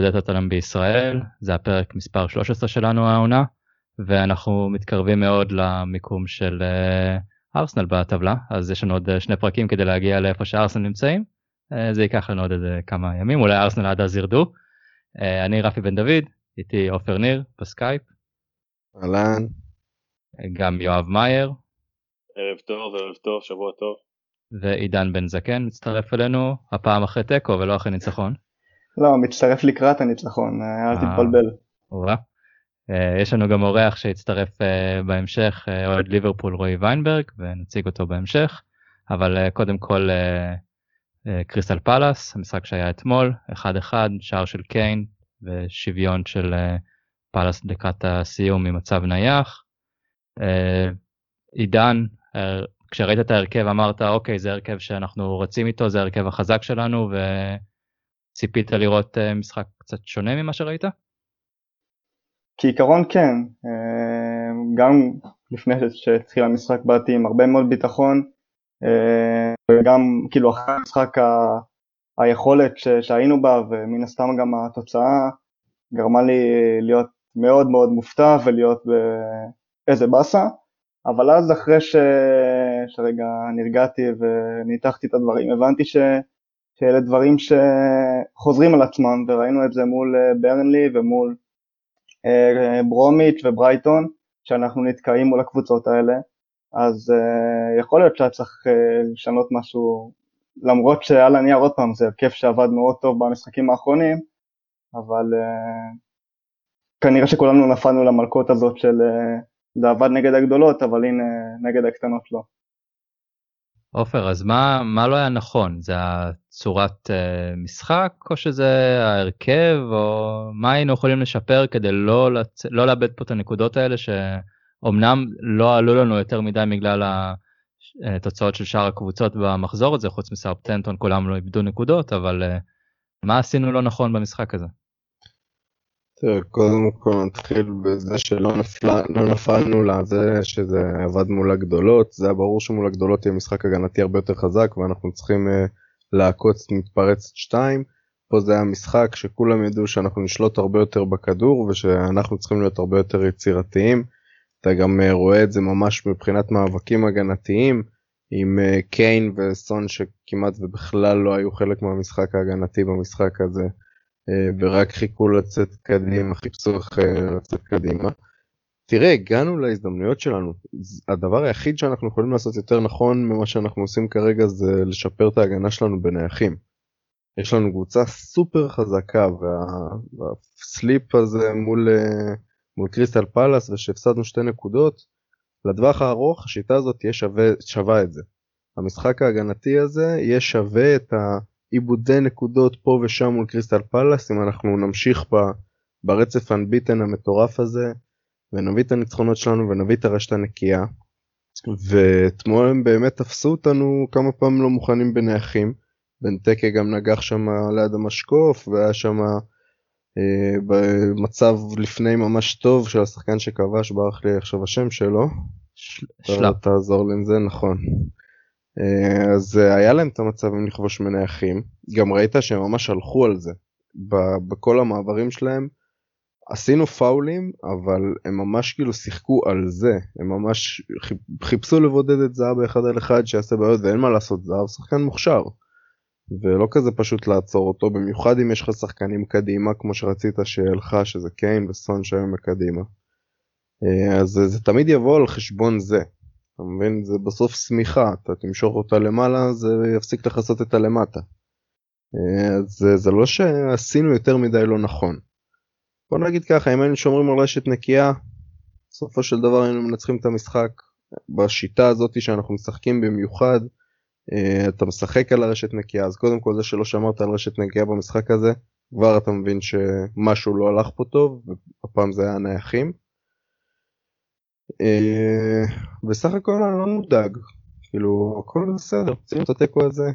באגודת טוטנהאם בישראל, זה הפרק מספר 13 שלנו העונה, ואנחנו מתקרבים מאוד למיקום של ארסנל בטבלה, אז יש לנו עוד שני פרקים כדי להגיע לאיפה שארסנל נמצאים, זה ייקח לנו עוד איזה כמה ימים, אולי ארסנל עד אז ירדו. אני רפי בן דוד, איתי עופר ניר בסקייפ. אהלן. גם יואב מאייר. ערב טוב, ערב טוב, שבוע טוב. ועידן בן זקן מצטרף אלינו, הפעם אחרי תיקו ולא אחרי ניצחון. לא, מצטרף לקראת הניצחון, אל אה, תתבלבל. אה, יש לנו גם אורח שהצטרף אה, בהמשך, אוהד ליברפול רועי ויינברג, ונציג אותו בהמשך, אבל קודם כל קריסטל פלאס, המשחק שהיה אתמול, 1-1, שער של קיין ושוויון של פלאס לקראת הסיום ממצב נייח. עידן, כשראית את ההרכב אמרת אוקיי זה הרכב שאנחנו רצים איתו זה הרכב החזק שלנו וציפית לראות אה, משחק קצת שונה ממה שראית? כעיקרון כן, אה, גם לפני שהתחיל המשחק באתי עם הרבה מאוד ביטחון אה, וגם כאילו אחרי המשחק ה... היכולת ש... שהיינו בה ומן הסתם גם התוצאה גרמה לי להיות מאוד מאוד מופתע ולהיות באיזה באסה אבל אז אחרי ש... שרגע נרגעתי וניתחתי את הדברים, הבנתי ש... שאלה דברים שחוזרים על עצמם, וראינו את זה מול אה, ברנלי ומול אה, ברומיץ' וברייטון, שאנחנו נתקעים מול הקבוצות האלה, אז אה, יכול להיות שהיה צריך לשנות משהו, למרות שעל הנייר עוד פעם זה הרכב שעבד מאוד טוב במשחקים האחרונים, אבל כנראה שכולנו נפלנו למלכות הזאת של זה עבד נגד הגדולות, אבל הנה, נגד הקטנות לא. עופר, אז מה, מה לא היה נכון? זה הצורת uh, משחק, או שזה ההרכב, או מה היינו יכולים לשפר כדי לא, לצ... לא לאבד פה את הנקודות האלה, שאומנם לא עלו לנו יותר מדי בגלל התוצאות של שאר הקבוצות במחזור הזה, חוץ מסארפטנטון כולם לא איבדו נקודות, אבל uh, מה עשינו לא נכון במשחק הזה? תראה, קודם כל נתחיל בזה שלא נפל, לא נפלנו לזה שזה עבד מול הגדולות, זה היה ברור שמול הגדולות יהיה משחק הגנתי הרבה יותר חזק ואנחנו צריכים uh, לעקוץ מתפרצת 2. פה זה היה משחק שכולם ידעו שאנחנו נשלוט הרבה יותר בכדור ושאנחנו צריכים להיות הרבה יותר יצירתיים. אתה גם uh, רואה את זה ממש מבחינת מאבקים הגנתיים עם uh, קיין וסון שכמעט ובכלל לא היו חלק מהמשחק ההגנתי במשחק הזה. אה, ורק חיכו לצאת קדימה, חיפשו איך לצאת קדימה. תראה, הגענו להזדמנויות שלנו. הדבר היחיד שאנחנו יכולים לעשות יותר נכון ממה שאנחנו עושים כרגע זה לשפר את ההגנה שלנו בנייחים. יש לנו קבוצה סופר חזקה וה... והסליפ הזה מול, אה, מול קריסטל פלאס ושהפסדנו שתי נקודות, לטווח הארוך השיטה הזאת תהיה שווה, שווה את זה. המשחק ההגנתי הזה יהיה שווה את ה... עיבודי נקודות פה ושם מול קריסטל פלאס אם אנחנו נמשיך ב, ברצף אנביטן המטורף הזה ונביא את הניצחונות שלנו ונביא את הרשת הנקייה. ואתמול הם באמת תפסו אותנו כמה פעמים לא מוכנים בנייחים. בנטקה גם נגח שם ליד המשקוף והיה שם אה, במצב לפני ממש טוב של השחקן שכבש ברח לי עכשיו השם שלו. שלב. תעזור לי עם זה נכון. אה, אז אה, היה להם את המצבים לכבוש מנייחים, גם ראית שהם ממש הלכו על זה. בכל המעברים שלהם עשינו פאולים, אבל הם ממש כאילו שיחקו על זה, הם ממש חיפשו לבודד את זהב באחד על אחד שיעשה בעיות ואין מה לעשות, זהב שחקן מוכשר. ולא כזה פשוט לעצור אותו, במיוחד אם יש לך שחקנים קדימה כמו שרצית שיהיה לך, שזה קיין וסון שהיום מקדימה. אה, אז זה תמיד יבוא על חשבון זה. אתה מבין? זה בסוף שמיכה, אתה תמשוך אותה למעלה, זה יפסיק לכסות את הלמטה. אז אה, זה לא שעשינו יותר מדי לא נכון. בוא נגיד ככה, אם היינו שומרים על רשת נקייה, בסופו של דבר היינו מנצחים את המשחק. בשיטה הזאת שאנחנו משחקים במיוחד, אה, אתה משחק על הרשת נקייה, אז קודם כל זה שלא שמרת על רשת נקייה במשחק הזה, כבר אתה מבין שמשהו לא הלך פה טוב, והפעם זה היה נייחים. אה, בסך הכל אני לא מודאג, כאילו הכל בסדר, עשינו את התיקו הזה,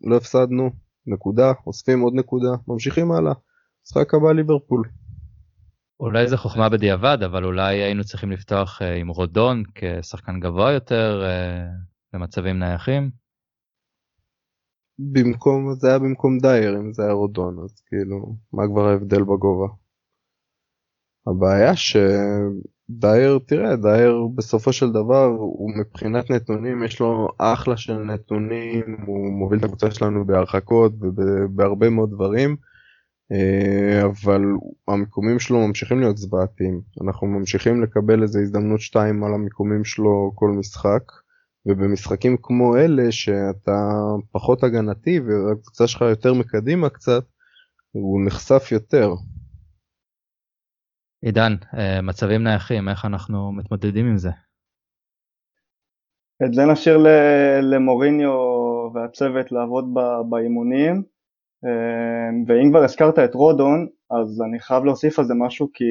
לא הפסדנו, נקודה, אוספים עוד נקודה, ממשיכים הלאה, משחק הבא ליברפול. אולי זה חוכמה בדיעבד, אבל אולי היינו צריכים לפתוח אה, עם רודון כשחקן גבוה יותר אה, במצבים נייחים. במקום, זה היה במקום דייר, אם זה היה רודון, אז כאילו, מה כבר ההבדל בגובה? הבעיה שדייר, תראה, דייר בסופו של דבר, הוא מבחינת נתונים, יש לו אחלה של נתונים, הוא מוביל את הקבוצה שלנו בהרחקות ובהרבה מאוד דברים. אה, אבל המיקומים שלו ממשיכים להיות זוועתיים אנחנו ממשיכים לקבל איזה הזדמנות שתיים על המיקומים שלו כל משחק ובמשחקים כמו אלה שאתה פחות הגנתי והקבוצה שלך יותר מקדימה קצת הוא נחשף יותר. עידן אה, מצבים נייחים איך אנחנו מתמודדים עם זה. את זה נשאיר למוריניו והצוות לעבוד באימונים. אמ, ואם כבר הזכרת את רודון, אז אני חייב להוסיף על זה משהו כי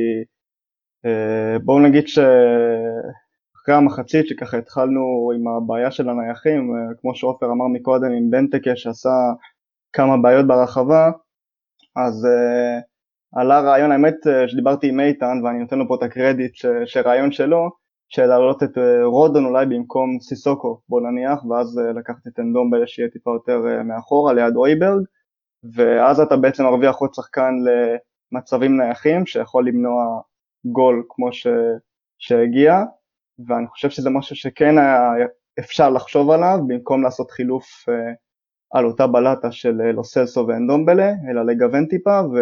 אה, בואו נגיד שאחרי המחצית שככה התחלנו עם הבעיה של הנייחים, אה, כמו שעופר אמר מקודם עם בנטקה שעשה כמה בעיות ברחבה, אז uh, עלה רעיון, האמת שדיברתי עם איתן ואני נותן לו פה את הקרדיט שרעיון שלו, של להעלות את רודון אולי במקום סיסוקו בוא נניח, ואז לקחת את אנדומבל שיהיה טיפה יותר מאחורה ליד אויברג, ואז אתה בעצם מרוויח עוד שחקן למצבים נייחים שיכול למנוע גול כמו ש... שהגיע ואני חושב שזה משהו שכן היה אפשר לחשוב עליו במקום לעשות חילוף על אותה בלטה של אה, לוסלסו ואנדומבלה אלא לגוון טיפה ו...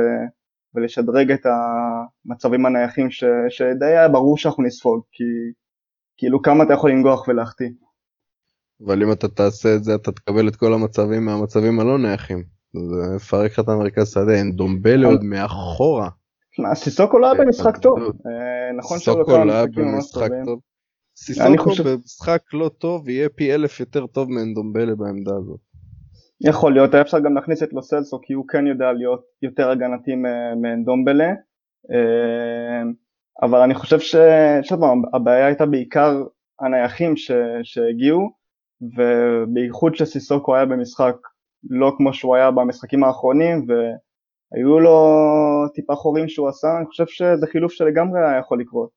ולשדרג את המצבים הנייחים ש... שדי היה ברור שאנחנו נספוג כי כאילו כמה אתה יכול לנגוח ולהחטיא. אבל אם אתה תעשה את זה אתה תקבל את כל המצבים מהמצבים הלא נייחים. זה מפרק לך את המרכז שדה, אין דומבלה עוד מאחורה. סיסוקו לא היה במשחק טוב. אה, נכון סיסוקו לא היה במשחק טוב. סיסוקו במשחק לא טוב יהיה פי אלף יותר טוב מאנדומבלה בעמדה הזאת. יכול להיות, אפשר גם להכניס את לוסלסו כי הוא כן יודע להיות יותר הגנתי מאנדומבלה. אה, אבל אני חושב שהבעיה הייתה בעיקר הנייחים שהגיעו ובייחוד שסיסוקו היה במשחק לא כמו שהוא היה במשחקים האחרונים והיו לו טיפה חורים שהוא עשה, אני חושב שזה חילוף שלגמרי היה יכול לקרות.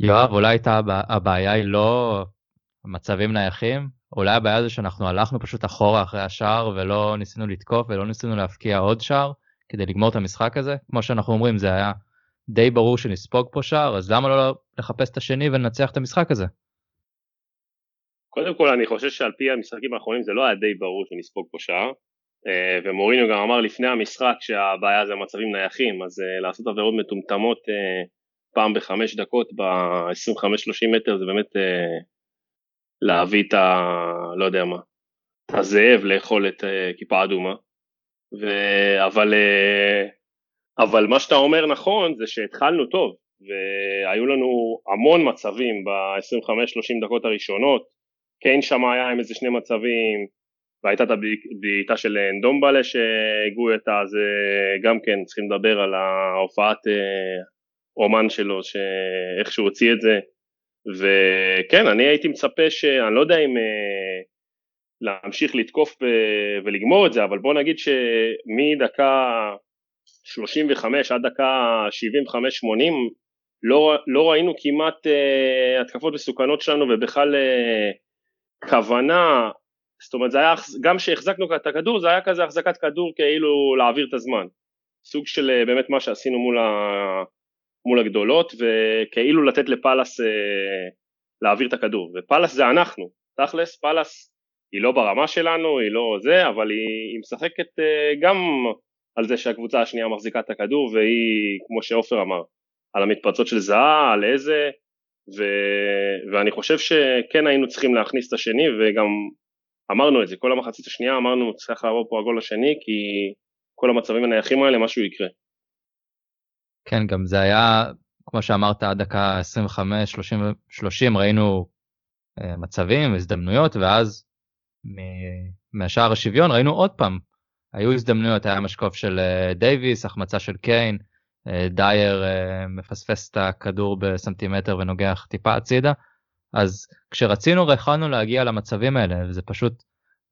יואב, אולי הייתה הבעיה היא לא מצבים נייחים? אולי הבעיה זה שאנחנו הלכנו פשוט אחורה אחרי השער ולא ניסינו לתקוף ולא ניסינו להבקיע עוד שער כדי לגמור את המשחק הזה? כמו שאנחנו אומרים, זה היה די ברור שנספוג פה שער, אז למה לא לחפש את השני ולנצח את המשחק הזה? קודם כל אני חושב שעל פי המשחקים האחרונים זה לא היה די ברור שנספוג פה שער אה, ומוריניו גם אמר לפני המשחק שהבעיה זה מצבים נייחים אז אה, לעשות עבירות מטומטמות אה, פעם בחמש דקות ב-25-30 מטר זה באמת להביא את ה... לא יודע מה, את הזאב לאכול את כיפה אדומה. ו... אבל, אבל מה שאתה אומר נכון זה שהתחלנו טוב והיו לנו המון מצבים ב-25-30 דקות הראשונות. קיין שם היה עם איזה שני מצבים והייתה את הבעיטה של אנדומבלה שהגו את אז גם כן צריכים לדבר על ההופעת אה, אומן שלו שאיך שהוא הוציא את זה וכן אני הייתי מצפה שאני לא יודע אם אה, להמשיך לתקוף ולגמור את זה אבל בוא נגיד שמדקה 35 עד דקה 75-80 לא, לא ראינו כמעט uh, התקפות מסוכנות שלנו ובכלל uh, כוונה, זאת אומרת זה היה, גם שהחזקנו את הכדור זה היה כזה החזקת כדור כאילו להעביר את הזמן, סוג של אה, באמת מה שעשינו מול, ה, מול הגדולות וכאילו לתת לפאלאס אה, להעביר את הכדור, ופאלאס זה אנחנו, תכלס פאלאס היא לא ברמה שלנו, היא לא זה, אבל היא, היא משחקת אה, גם על זה שהקבוצה השנייה מחזיקה את הכדור והיא כמו שעופר אמר, על המתפרצות של זהה, על איזה ו... ואני חושב שכן היינו צריכים להכניס את השני וגם אמרנו את זה, כל המחצית השנייה אמרנו צריך לעבור פה הגול השני כי כל המצבים הנייחים האלה משהו יקרה. כן גם זה היה כמו שאמרת עד דקה 25 30 30 ראינו uh, מצבים הזדמנויות ואז מהשער השוויון ראינו עוד פעם היו הזדמנויות היה משקוף של uh, דייוויס החמצה של קיין אה, דייר אה, מפספס את הכדור בסנטימטר ונוגח טיפה הצידה. אז כשרצינו יכולנו להגיע למצבים האלה וזה פשוט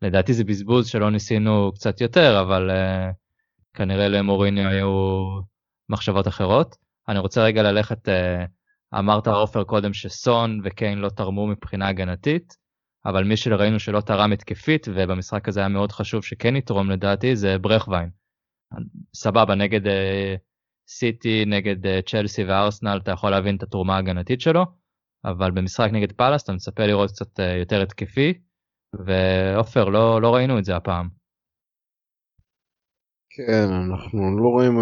לדעתי זה בזבוז שלא ניסינו קצת יותר אבל uh, כנראה למוריניו היו מחשבות אחרות. אני רוצה רגע ללכת uh, אמרת עופר קודם שסון וקיין לא תרמו מבחינה הגנתית אבל מי שראינו שלא תרם התקפית ובמשחק הזה היה מאוד חשוב שכן יתרום לדעתי זה ברכווין. סבבה נגד סיטי נגד צ'לסי וארסנל אתה יכול להבין את התרומה ההגנתית שלו אבל במשחק נגד פאלאס אתה מצפה לראות קצת יותר התקפי ועופר לא, לא ראינו את זה הפעם. כן אנחנו לא רואים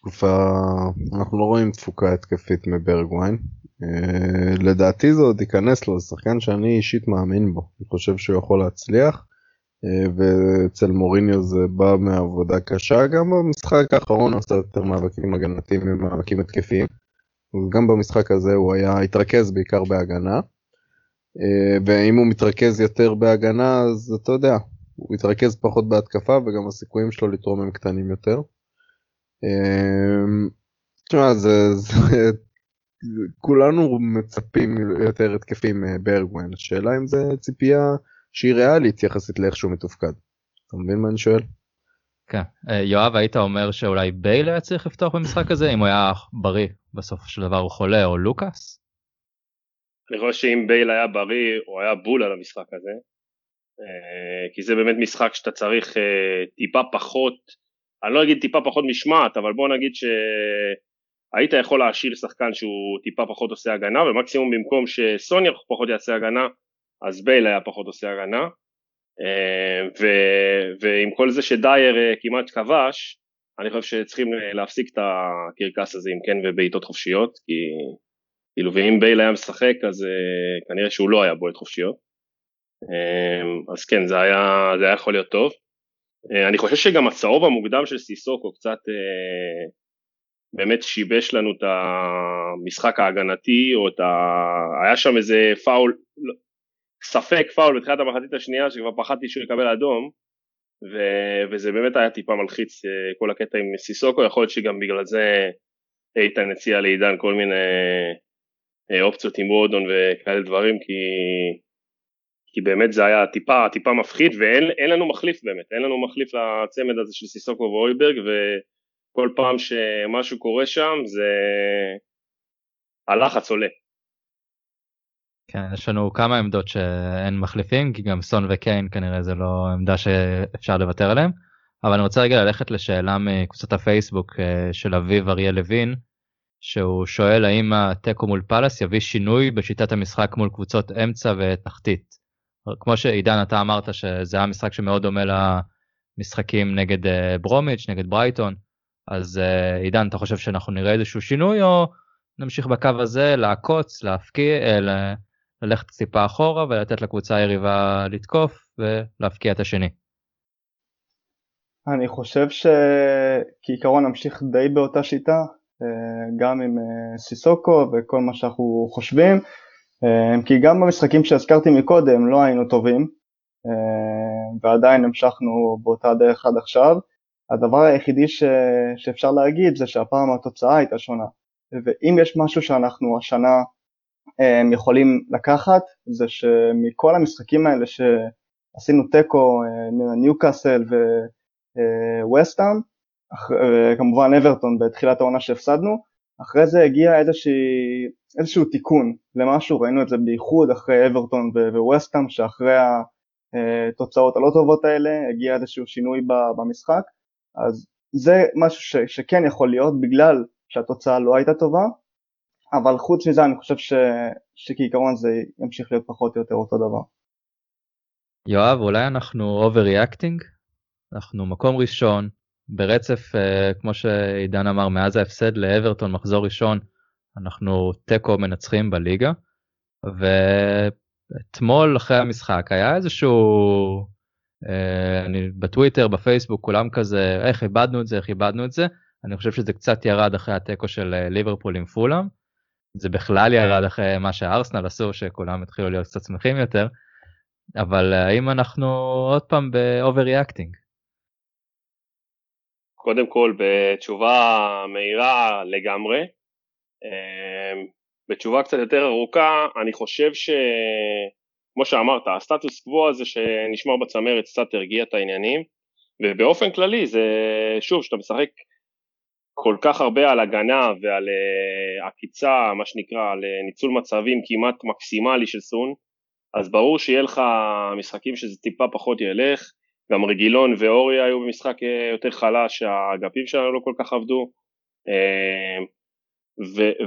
תקופה אנחנו לא רואים תפוקה התקפית מברגווין אה, לדעתי זה עוד ייכנס לו זה שחקן שאני אישית מאמין בו. אני חושב שהוא יכול להצליח אה, ואצל מוריניו זה בא מעבודה קשה. גם במשחק האחרון עושה יותר מאבקים הגנתיים ממאבקים התקפיים. גם במשחק הזה הוא היה התרכז בעיקר בהגנה. אה, ואם הוא מתרכז יותר בהגנה אז אתה יודע הוא יתרכז פחות בהתקפה וגם הסיכויים שלו לתרום הם קטנים יותר. תשמע זה, זה כולנו מצפים יותר התקפים מברגווין השאלה אם זה ציפייה שהיא ריאלית יחסית לאיך שהוא מתופקד. אתה מבין מה אני שואל? כן. אה, יואב היית אומר שאולי בייל היה צריך לפתוח במשחק הזה אם הוא היה בריא בסוף של דבר הוא חולה או לוקאס? אני חושב שאם בייל היה בריא הוא היה בול על המשחק הזה. אה, כי זה באמת משחק שאתה צריך אה, טיפה פחות, אני לא אגיד טיפה פחות משמעת, אבל בוא נגיד שהיית יכול להשאיר שחקן שהוא טיפה פחות עושה הגנה, ומקסימום במקום שסוניה פחות יעשה הגנה, אז בייל היה פחות עושה הגנה. אה, ו, ועם כל זה שדייר כמעט כבש, אני חושב שצריכים להפסיק את הקרקס הזה עם כן ובעיטות חופשיות, כי כאילו ואם בייל היה משחק אז כנראה שהוא לא היה בועט חופשיות. אז כן, זה היה, זה היה יכול להיות טוב. אה, אני חושב שגם הצהוב המוקדם של סיסוקו קצת אה, באמת שיבש לנו את המשחק ההגנתי, או את ה... היה שם איזה פאול, לא, ספק פאול בתחילת המחצית השנייה שכבר פחדתי שהוא יקבל אדום, ו... וזה באמת היה טיפה מלחיץ אה, כל הקטע עם סיסוקו, יכול להיות שגם בגלל זה איתן הציע לעידן כל מיני אופציות עם וודון וכאלה דברים, כי כי באמת זה היה טיפה, טיפה מפחיד ואין לנו מחליף באמת, אין לנו מחליף לצמד הזה של סיסוקו ואויברג וכל פעם שמשהו קורה שם זה הלחץ עולה. כן, יש לנו כמה עמדות שאין מחליפים, כי גם סון וקיין כנראה זה לא עמדה שאפשר לוותר עליהם. אבל אני רוצה רגע ללכת לשאלה מקבוצת הפייסבוק אה, של אביב אריה לוין, שהוא שואל האם התיקו מול פאלאס יביא שינוי בשיטת המשחק מול קבוצות אמצע ותחתית. כמו שעידן אתה אמרת שזה היה משחק שמאוד דומה למשחקים נגד אה, ברומיץ', נגד ברייטון, אז אה, עידן אתה חושב שאנחנו נראה איזשהו שינוי או נמשיך בקו הזה לעקוץ, להפקיע, אה, ללכת טיפה אחורה ולתת לקבוצה היריבה לתקוף ולהפקיע את השני? אני חושב שכעיקרון נמשיך די באותה שיטה, גם עם סיסוקו וכל מה שאנחנו חושבים. אה, כי גם במשחקים שהזכרתי מקודם לא היינו טובים אה, ועדיין המשכנו באותה דרך עד עכשיו. הדבר היחידי ש... שאפשר להגיד זה שהפעם התוצאה הייתה שונה ואם יש משהו שאנחנו השנה אה, יכולים לקחת זה שמכל המשחקים האלה שעשינו תיקו, ניוקאסל וווסטאם, כמובן אברטון בתחילת העונה שהפסדנו, אחרי זה הגיע איזושהי, איזשהו תיקון למשהו, ראינו את זה בייחוד אחרי אברטון וווסטהאם, שאחרי התוצאות הלא טובות האלה הגיע איזשהו שינוי במשחק, אז זה משהו ש, שכן יכול להיות בגלל שהתוצאה לא הייתה טובה, אבל חוץ מזה אני חושב ש, שכעיקרון זה ימשיך להיות פחות או יותר אותו דבר. יואב, אולי אנחנו over-reacting? אנחנו מקום ראשון, ברצף, אה, כמו שעידן אמר, מאז ההפסד לאברטון מחזור ראשון, אנחנו תיקו מנצחים בליגה. ואתמול אחרי המשחק היה איזשהו, אה, אני בטוויטר, בפייסבוק, כולם כזה, איך איבדנו את זה, איך איבדנו את זה. אני חושב שזה קצת ירד אחרי התיקו של אה, ליברפול עם פולאם. זה בכלל ירד אחרי מה שארסנל עשו, שכולם התחילו להיות קצת שמחים יותר. אבל האם אנחנו עוד פעם ב over-reacting? קודם כל בתשובה מהירה לגמרי. אמ, בתשובה קצת יותר ארוכה, אני חושב שכמו שאמרת, הסטטוס קוו הזה שנשמר בצמרת קצת הרגיע את העניינים, ובאופן כללי זה, שוב, שאתה משחק כל כך הרבה על הגנה ועל אה, עקיצה, מה שנקרא, על אה, ניצול מצבים כמעט מקסימלי של סון, אז ברור שיהיה לך משחקים שזה טיפה פחות ילך, גם רגילון ואורי היו במשחק יותר חלש, שהאגפים שלנו לא כל כך עבדו,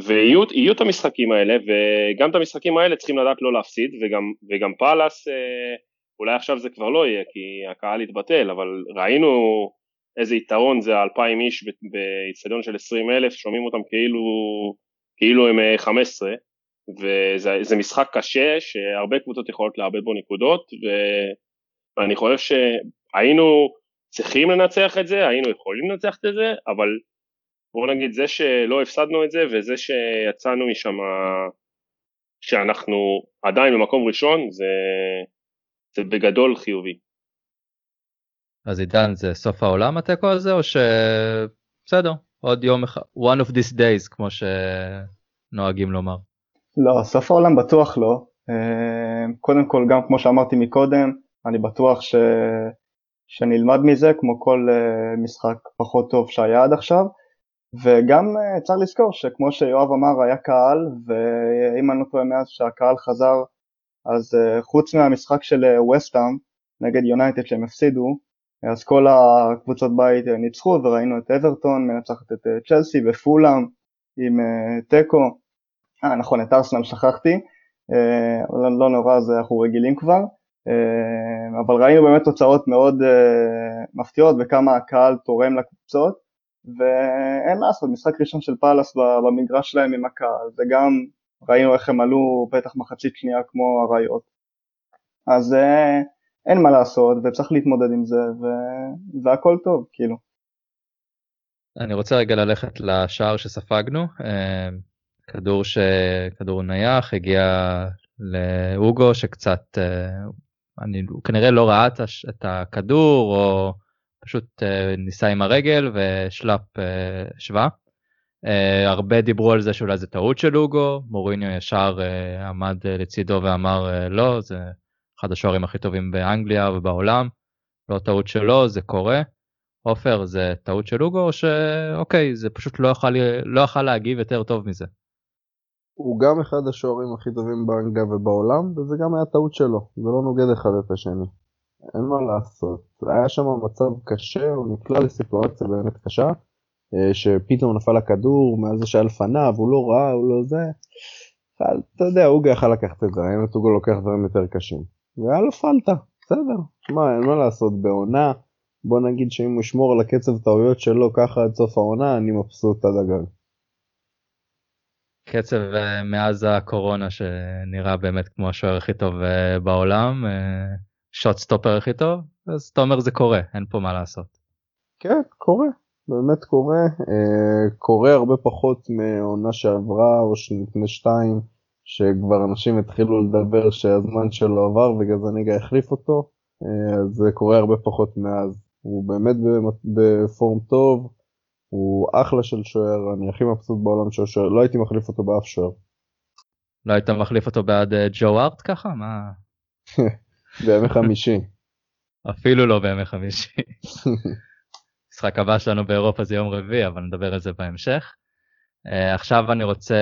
ויהיו את המשחקים האלה, וגם את המשחקים האלה צריכים לדעת לא להפסיד, וגם, וגם פאלאס, אולי עכשיו זה כבר לא יהיה, כי הקהל יתבטל, אבל ראינו איזה יתרון זה האלפיים איש באיצטדיון של עשרים אלף, שומעים אותם כאילו, כאילו הם 15, אה, וזה משחק קשה שהרבה קבוצות יכולות לאבד בו נקודות, ואני חושב שהיינו צריכים לנצח את זה, היינו יכולים לנצח את זה, אבל בואו נגיד זה שלא הפסדנו את זה וזה שיצאנו משם שאנחנו עדיין במקום ראשון זה, זה בגדול חיובי. אז עידן זה סוף העולם התיקו הזה או שבסדר עוד יום אחד one of these days כמו שנוהגים לומר. לא סוף העולם בטוח לא אה, קודם כל גם כמו שאמרתי מקודם אני בטוח ש... שנלמד מזה כמו כל אה, משחק פחות טוב שהיה עד עכשיו. וגם אה, צריך לזכור שכמו שיואב אמר היה קהל ואם אני לא טועה מאז שהקהל חזר אז חוץ מהמשחק של וסטאם נגד יונייטד שהם הפסידו אז כל הקבוצות בית ניצחו וראינו את אברטון מנצחת את אה, צ'לסי ופולאם עם אה, תיקו, אה נכון את ארסנל שכחתי, אה, לא, לא נורא זה אנחנו רגילים כבר, אבל ראינו באמת תוצאות מאוד מפתיעות וכמה הקהל תורם לקבוצות ואין לעשות, משחק ראשון של פאלאס במגרש שלהם עם הקהל וגם ראינו איך הם עלו בטח מחצית שנייה כמו אריות אז אין מה לעשות וצריך להתמודד עם זה ו... והכל טוב כאילו. אני רוצה רגע ללכת לשער שספגנו אה, כדור שכדור נייח הגיע לאוגו שקצת אה, אני כנראה לא ראה את הכדור או פשוט אה, ניסה עם הרגל ושלאפ שווה. הרבה דיברו על זה שאולי זה טעות של אוגו מוריניו ישר עמד לצידו ואמר לא זה אחד השוערים הכי טובים באנגליה ובעולם, לא טעות שלו, זה קורה. עופר, זה טעות של אוגו או שאוקיי, זה פשוט לא יכל, לא להגיב יותר טוב מזה? הוא גם אחד השוערים הכי טובים באנגליה ובעולם, וזה גם היה טעות שלו, זה לא נוגד אחד את השני. אין מה לעשות. היה שם מצב קשה, הוא נקלע לסיטואציה באמת קשה, אה, שפתאום נפל הכדור מעל זה שהיה לפניו, הוא לא ראה, הוא לא זה. אתה יודע, אוגו יכל לקחת את זה, האמת אוגו לוקח דברים יותר קשים. והיה לו פלטה, בסדר, שמע, אין מה לעשות, בעונה, בוא נגיד שאם הוא ישמור על הקצב טעויות שלו ככה עד סוף העונה, אני מבסוט עד הגג. קצב uh, מאז הקורונה שנראה באמת כמו השוער הכי טוב uh, בעולם, שוט uh, סטופר הכי טוב, אז אתה אומר זה קורה, אין פה מה לעשות. כן, קורה, באמת קורה, קורה הרבה פחות מעונה שעברה או שלפני שתיים. שכבר אנשים התחילו לדבר שהזמן שלו עבר וגזניגה החליף אותו, אה, אז זה קורה הרבה פחות מאז. הוא באמת בפורם טוב, הוא אחלה של שוער, אני הכי מבסוט בעולם של שוער, לא הייתי מחליף אותו באף שוער. לא היית מחליף אותו בעד אה, ג'ו ארט ככה? מה? בימי חמישי. אפילו לא בימי חמישי. משחק הבא שלנו באירופה זה יום רביעי, אבל נדבר על זה בהמשך. Uh, עכשיו אני רוצה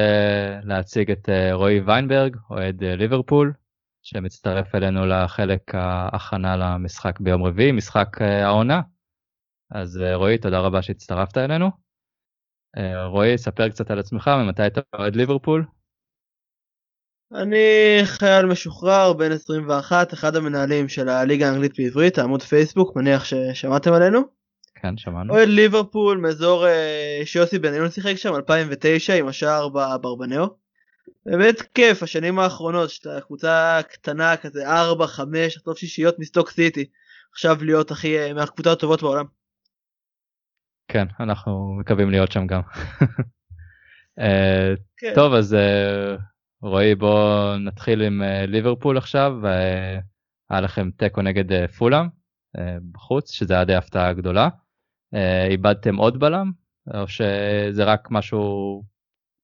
להציג את uh, רועי ויינברג, אוהד uh, ליברפול, שמצטרף אלינו לחלק ההכנה למשחק ביום רביעי, משחק uh, העונה. אז uh, רועי, תודה רבה שהצטרפת אלינו. Uh, רועי, ספר קצת על עצמך, ממתי אתה אוהד ליברפול? אני חייל משוחרר, בן 21, אחד המנהלים של הליגה האנגלית בעברית, העמוד פייסבוק, מניח ששמעתם עלינו. כן, שמענו. אוהד ליברפול מאזור אה, שיוסי בניון שיחק שם 2009 עם השער בברבנאו. באמת כיף השנים האחרונות שאתה קבוצה קטנה כזה 4 5 לחטוף שישיות מסטוק סיטי עכשיו להיות הכי אה, מהקבוצות הטובות בעולם. כן אנחנו מקווים להיות שם גם. אה, כן. טוב אז רועי בוא נתחיל עם ליברפול עכשיו והיה לכם תיקו נגד פולאם בחוץ שזה היה די הפתעה גדולה. אה, איבדתם עוד בלם או שזה רק משהו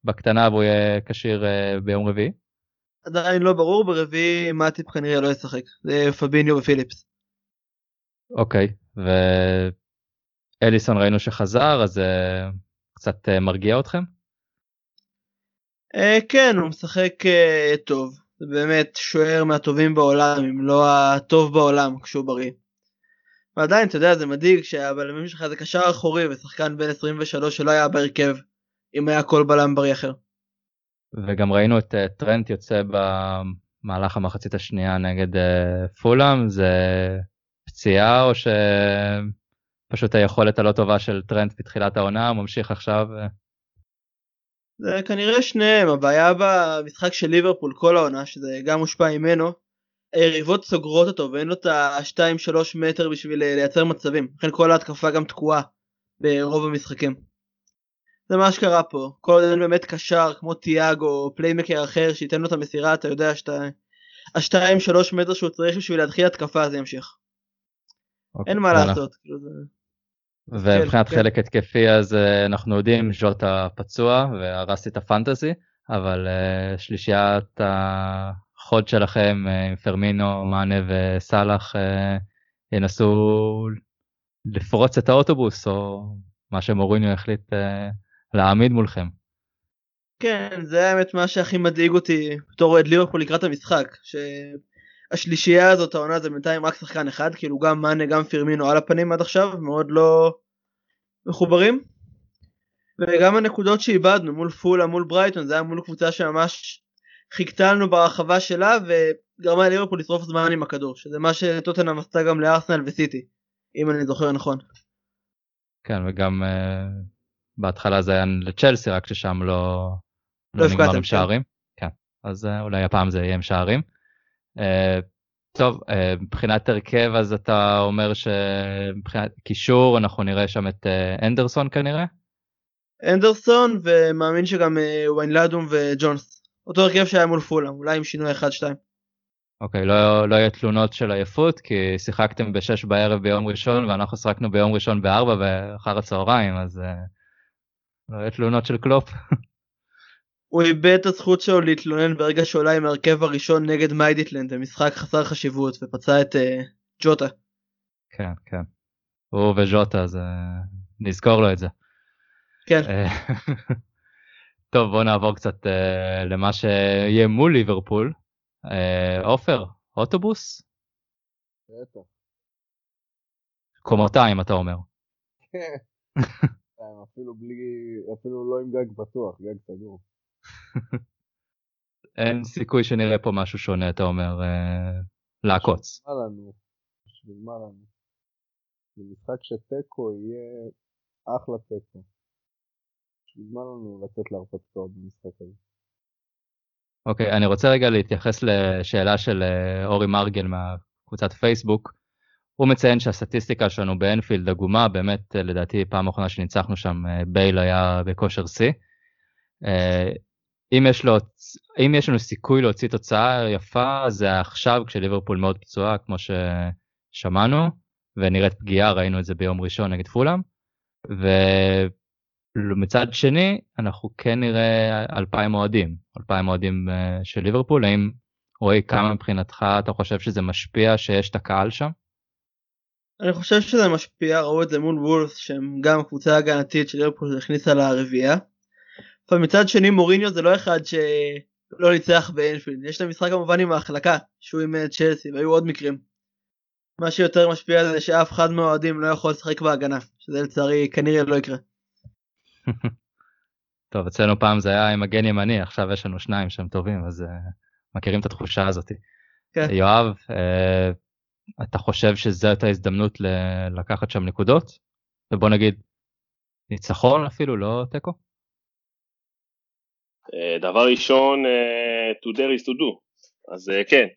בקטנה והוא יהיה כשיר אה, ביום רביעי? עדיין לא ברור ברביעי מאטיפ כנראה לא ישחק זה פביניו ופיליפס. אוקיי ואליסון ראינו שחזר אז uh, קצת uh, מרגיע אתכם? Uh, כן הוא משחק טוב זה באמת שוער מהטובים בעולם, אם לא הטוב בעולם כשהוא בריא. ועדיין, אתה יודע, זה מדאיג שהבלמים שלך זה קשר אחורי ושחקן בן 23 שלא היה בהרכב, אם היה כל בלם בריא אחר. וגם ראינו את uh, טרנט יוצא במהלך המחצית השנייה נגד uh, פולאם, זה פציעה או שפשוט היכולת הלא טובה של טרנט בתחילת העונה ממשיך עכשיו? זה כנראה שניהם, הבעיה במשחק של ליברפול כל העונה, שזה גם מושפע ממנו, היריבות סוגרות אותו ואין לו את ה-2-3 מטר בשביל אה, לייצר מצבים, לכן כל ההתקפה גם תקועה ברוב המשחקים. זה מה שקרה פה, כל עוד אין באמת קשר כמו טיאגו או פליימקר אחר שייתן לו את המסירה, אתה יודע שאתה... ה-2-3 מטר שהוא צריך בשביל להתחיל התקפה זה ימשיך. אוקיי, אין מה לעשות. ומבחינת כן, חלק כן. התקפי אז אה, אנחנו יודעים ז'וטה פצוע והרסתי את הפנטזי אבל uh, שלישיית החוד שלכם uh, עם פרמינו, מאנה וסאלח ינסו לפרוץ את האוטובוס או מה שמוריניו החליט להעמיד מולכם. כן זה האמת מה שהכי מדאיג אותי בתור אוהד ליברפול לקראת המשחק שהשלישייה הזאת העונה זה בינתיים רק שחקן אחד כאילו גם מאנה גם פרמינו על הפנים עד עכשיו מאוד לא מחוברים וגם הנקודות שאיבדנו מול פולה מול ברייטון זה היה מול קבוצה שממש חיכתה לנו ברחבה שלה וגרמה ליברפול לשרוף זמן עם הכדור שזה מה שטוטנאם עשתה גם לארסנל וסיטי אם אני זוכר נכון. כן וגם uh, בהתחלה זה היה לצ'לסי רק ששם לא, לא, לא נגמר עם כן. שערים. כן. אז uh, אולי הפעם זה יהיה עם שערים. טוב, מבחינת הרכב אז אתה אומר שמבחינת קישור אנחנו נראה שם את אנדרסון כנראה? אנדרסון ומאמין שגם ויינלדום וג'ונס. אותו הרכב שהיה מול פולהאם, אולי עם שינוי 1-2. אוקיי, לא, לא יהיה תלונות של עייפות כי שיחקתם ב-6 בערב ביום ראשון ואנחנו שחקנו ביום ראשון ב-4 אחר הצהריים אז לא יהיה תלונות של קלופ. הוא איבד את הזכות שלו להתלונן ברגע שעולה עם ההרכב הראשון נגד מידטיילנד במשחק חסר חשיבות ופצע את אה, ג'וטה. כן כן. הוא וג'וטה זה נזכור לו את זה. כן. אה, טוב בוא נעבור קצת uh, למה שיהיה מול ליברפול. עופר, uh, אוטובוס? בטח. קומותיים אתה אומר. כן. אפילו בלי, אפילו לא עם גג פתוח, גג סגור. אין סיכוי שנראה פה משהו שונה, אתה אומר, אה, לעקוץ. בשביל מה לנו? בשביל מה לנו? במשחק שתיקו יהיה אחלה תיקו. בשביל מה לנו לצאת להרפתקאות במשחק הזה? אוקיי, אני רוצה רגע להתייחס לשאלה של אה, אורי מרגל מהקבוצת פייסבוק. הוא מציין שהסטטיסטיקה שלנו באנפילד עגומה, באמת אה, לדעתי פעם אחרונה שניצחנו שם בייל היה בכושר שיא. אם יש, לו, אם יש לנו סיכוי להוציא תוצאה יפה זה עכשיו כשליברפול מאוד פצועה כמו ששמענו ונראית פגיעה ראינו את זה ביום ראשון נגד פולאם. ומצד שני אנחנו כן נראה אלפיים אוהדים אלפיים אוהדים אה, של ליברפול האם רועי כמה מבחינתך אתה חושב שזה משפיע שיש את הקהל שם? אני חושב שזה משפיע ראו את זה מול וולס שהם גם קבוצה הגנתית של ליברפול הכניסה לרביעייה אבל מצד שני מוריניו זה לא אחד שלא ניצח באנפילד, יש להם משחק כמובן עם ההחלקה, שהוא עם אה, צ'לסי, והיו עוד מקרים. מה שיותר משפיע זה שאף אחד מהאוהדים לא יכול לשחק בהגנה, שזה לצערי כנראה לא יקרה. טוב, אצלנו פעם זה היה עם מגן ימני, עכשיו יש לנו שניים שהם טובים, אז uh, מכירים את התחושה הזאת. כן. יואב, uh, אתה חושב שזאת ההזדמנות ל- לקחת שם נקודות? ובוא נגיד, ניצחון אפילו, לא תיקו? אה, דבר ראשון, אה, to dare is to do, אז אה, כן,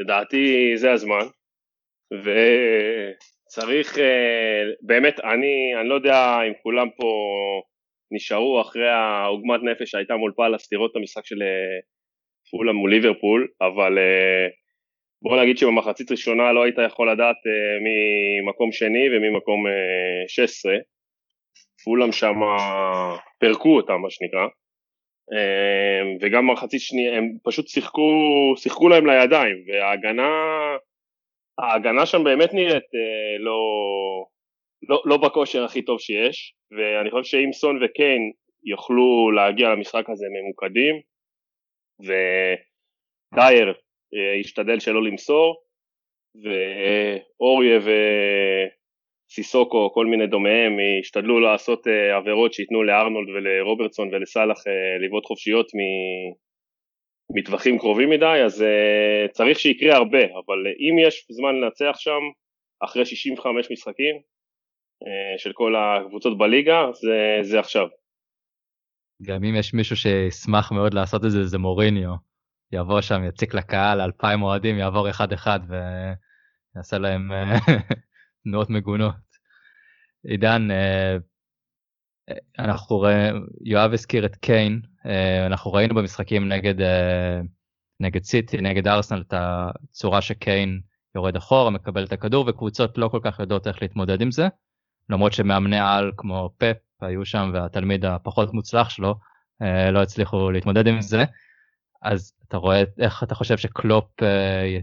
לדעתי זה הזמן, וצריך, באמת, אני, אני לא יודע אם כולם פה נשארו אחרי העוגמת נפש שהייתה מול פאלאס לראות המשחק של פולה מול ליברפול, אבל בוא נגיד שבמחצית ראשונה לא היית יכול לדעת ממקום שני וממקום 16, פולאם שם פירקו אותם מה שנקרא, וגם מחצית שנייה הם פשוט שיחקו, שיחקו להם לידיים וההגנה ההגנה שם באמת נראית אה, לא, לא, לא בכושר הכי טוב שיש ואני חושב שאם סון וקיין יוכלו להגיע למשחק הזה ממוקדים דייר ישתדל שלא למסור, ואוריה וסיסוקו, כל מיני דומיהם, ישתדלו לעשות עבירות שייתנו לארנולד ולרוברטסון ולסאלח לבעוט חופשיות מטווחים קרובים מדי, אז צריך שיקרה הרבה, אבל אם יש זמן לנצח שם, אחרי 65 משחקים של כל הקבוצות בליגה, זה, זה עכשיו. גם אם יש מישהו שישמח מאוד לעשות את זה, זה מוריניו. יבוא שם, יציק לקהל, אלפיים אוהדים, יעבור אחד אחד ויעשה להם אה, תנועות מגונות. עידן, אה, אנחנו רואים, יואב הזכיר את קיין, אה, אנחנו ראינו במשחקים נגד, נגד סיטי, נגד ארסנל, את הצורה שקיין יורד אחורה, מקבל את הכדור, וקבוצות לא כל כך יודעות איך להתמודד עם זה. למרות שמאמני על כמו פפ היו שם והתלמיד הפחות מוצלח שלו לא הצליחו להתמודד עם זה. אז אתה רואה איך אתה חושב שקלופ אה,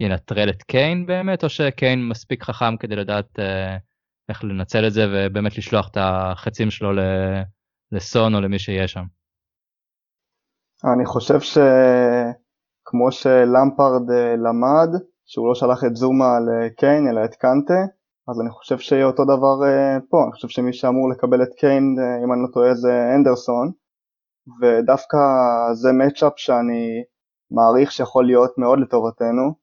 ינטרל את קיין באמת, או שקיין מספיק חכם כדי לדעת אה, איך לנצל את זה ובאמת לשלוח את החצים שלו לסון או למי שיהיה שם? אני חושב שכמו שלמפרד אה, למד, שהוא לא שלח את זומה לקיין אלא את קנטה, אז אני חושב שיהיה אותו דבר פה, אני חושב שמי שאמור לקבל את קיין, אם אני לא טועה, זה אנדרסון, ודווקא זה מצ'אפ שאני מעריך שיכול להיות מאוד לטובתנו, אה,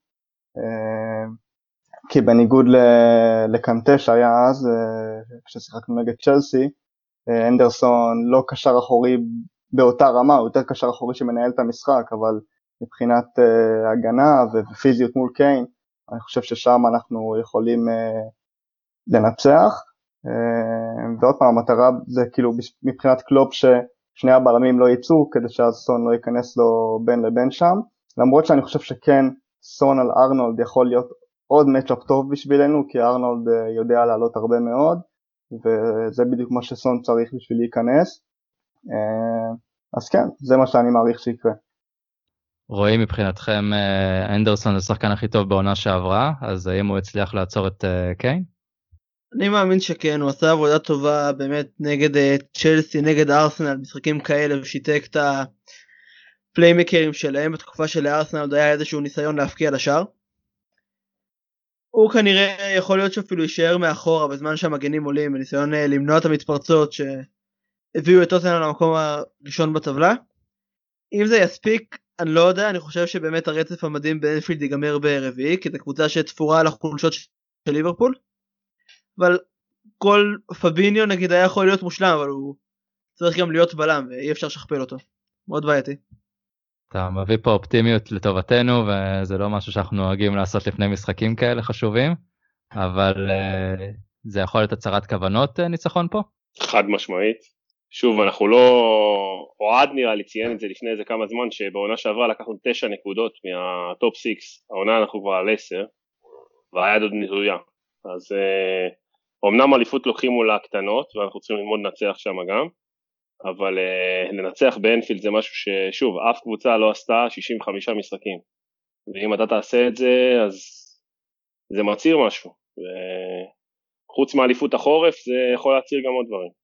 כי בניגוד לקנטה שהיה אז, אה, כששיחקנו נגד צ'לסי, אה, אנדרסון לא קשר אחורי באותה רמה, הוא יותר קשר אחורי שמנהל את המשחק, אבל מבחינת הגנה ופיזיות מול קיין, אני חושב ששם אנחנו יכולים לנצח. ועוד פעם, המטרה זה כאילו מבחינת קלופ ש... שני הבלמים לא יצאו כדי שאז לא ייכנס לו בין לבין שם, למרות שאני חושב שכן סון על ארנולד יכול להיות עוד מצ'אפ טוב בשבילנו, כי ארנולד אה, יודע לעלות הרבה מאוד, וזה בדיוק מה שסון צריך בשביל להיכנס. אה, אז כן, זה מה שאני מעריך שיקרה. רואים מבחינתכם אה, אנדרסון זה השחקן הכי טוב בעונה שעברה, אז האם הוא הצליח לעצור את קיין? אני מאמין שכן, הוא עשה עבודה טובה באמת נגד צ'לסי, נגד ארסנל, משחקים כאלה, ושיתק את הפליימקרים שלהם בתקופה של ארסנל עוד היה איזשהו ניסיון להפקיע לשער. הוא כנראה יכול להיות שאפילו יישאר מאחורה בזמן שהמגנים עולים בניסיון אה, למנוע את המתפרצות שהביאו את טוטנאם למקום הראשון בטבלה. אם זה יספיק אני לא יודע אני חושב שבאמת הרצף המדהים באנפילד ייגמר ברביעי כי זו קבוצה שתפורה על החולשות של ליברפול. אבל כל פביניו נגיד היה יכול להיות מושלם אבל הוא צריך גם להיות בלם ואי אפשר לשכפל אותו. מאוד בעייתי. אתה מביא פה אופטימיות לטובתנו וזה לא משהו שאנחנו נוהגים לעשות לפני משחקים כאלה חשובים אבל uh, זה יכול להיות הצהרת כוונות uh, ניצחון פה? חד משמעית. שוב אנחנו לא, אוהד נראה לי ציין את זה לפני איזה כמה זמן שבעונה שעברה לקחנו תשע נקודות מה top six, העונה אנחנו כבר על עשר והיד עוד נטויה. אז אה, אמנם אליפות לוקחים מול הקטנות ואנחנו צריכים ללמוד לנצח שם גם, אבל אה, לנצח באנפילד זה משהו ששוב אף קבוצה לא עשתה 65 משחקים ואם אתה תעשה את זה אז זה מצהיר משהו וחוץ מאליפות החורף זה יכול להצהיר גם עוד דברים.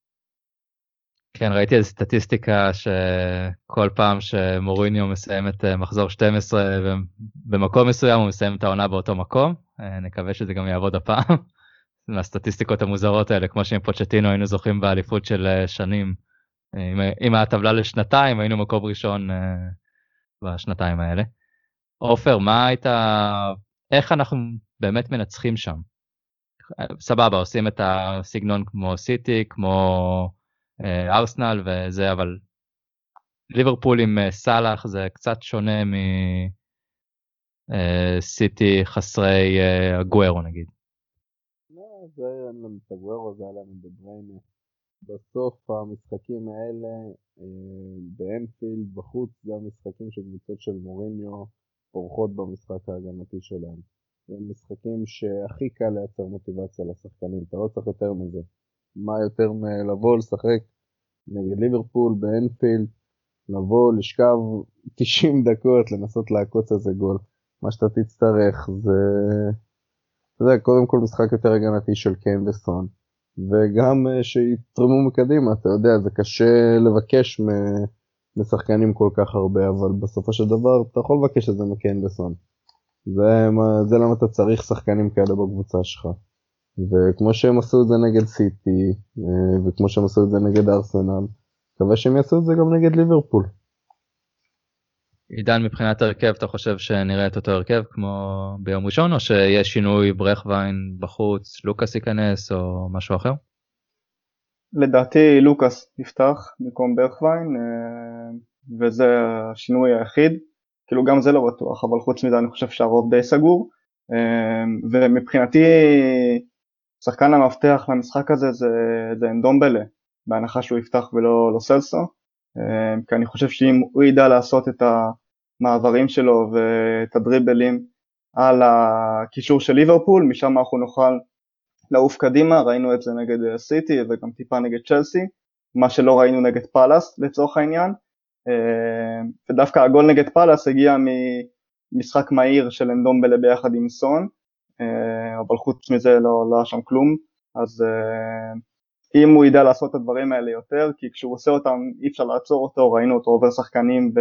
כן ראיתי איזה סטטיסטיקה שכל פעם שמוריניו מסיים את אה, מחזור 12 ובמקום מסוים הוא מסיים את העונה באותו מקום אה, נקווה שזה גם יעבוד הפעם. מהסטטיסטיקות המוזרות האלה כמו שעם פוצ'טינו היינו זוכים באליפות של אה, שנים. עם, עם הטבלה לשנתיים היינו מקום ראשון בשנתיים האלה. עופר מה היית איך אנחנו באמת מנצחים שם. סבבה עושים את הסגנון כמו סיטי כמו ארסנל וזה אבל ליברפול עם סאלח זה קצת שונה מסיטי חסרי הגוורו נגיד. לא, זה היה לנו את הגוורו זה היה לנו בבריינה. בסוף המשחקים האלה באנפילד בחוץ זה המשחקים של קבוצות של מוריניו פורחות במשחק ההגנתי שלהם. זה משחקים שהכי קל לייצר מוטיבציה לשחקנים, אתה לא צריך יותר מזה. מה יותר מלבוא לשחק נגד ליברפול באנפילד, לבוא, לשכב 90 דקות, לנסות לעקוץ איזה גול. מה שאתה תצטרך זה, זה קודם כל משחק יותר הגנתי של קיין וסון, וגם אה, שיתרמו מקדימה, אתה יודע, זה קשה לבקש לשחקנים כל כך הרבה, אבל בסופו של דבר אתה יכול לבקש את זה מקיינדסון. זה, זה למה אתה צריך שחקנים כאלה בקבוצה שלך. וכמו שהם עשו את זה נגד סיטי, אה, וכמו שהם עשו את זה נגד ארסנל, מקווה שהם יעשו את זה גם נגד ליברפול. עידן מבחינת הרכב אתה חושב שנראה את אותו הרכב כמו ביום ראשון או שיש שינוי ברכווין בחוץ לוקאס ייכנס או משהו אחר? לדעתי לוקאס יפתח במקום ברכווין אה, וזה השינוי היחיד. כאילו גם זה לא בטוח אבל חוץ מזה אני חושב שהרוב די סגור. אה, ומבחינתי שחקן המפתח למשחק הזה זה, זה אנדומבלה בהנחה שהוא יפתח ולא לא סלסו כי אני חושב שאם הוא ידע לעשות את המעברים שלו ואת הדריבלים על הקישור של ליברפול, משם אנחנו נוכל לעוף קדימה, ראינו את זה נגד סיטי וגם טיפה נגד צ'לסי, מה שלא ראינו נגד פאלאס לצורך העניין, אה, ודווקא הגול נגד פאלאס הגיע ממשחק מהיר של אנדומבלה ביחד עם סון, אה, אבל חוץ מזה לא, לא היה שם כלום, אז אם הוא ידע לעשות את הדברים האלה יותר, כי כשהוא עושה אותם אי אפשר לעצור אותו, ראינו אותו עובר שחקנים ב,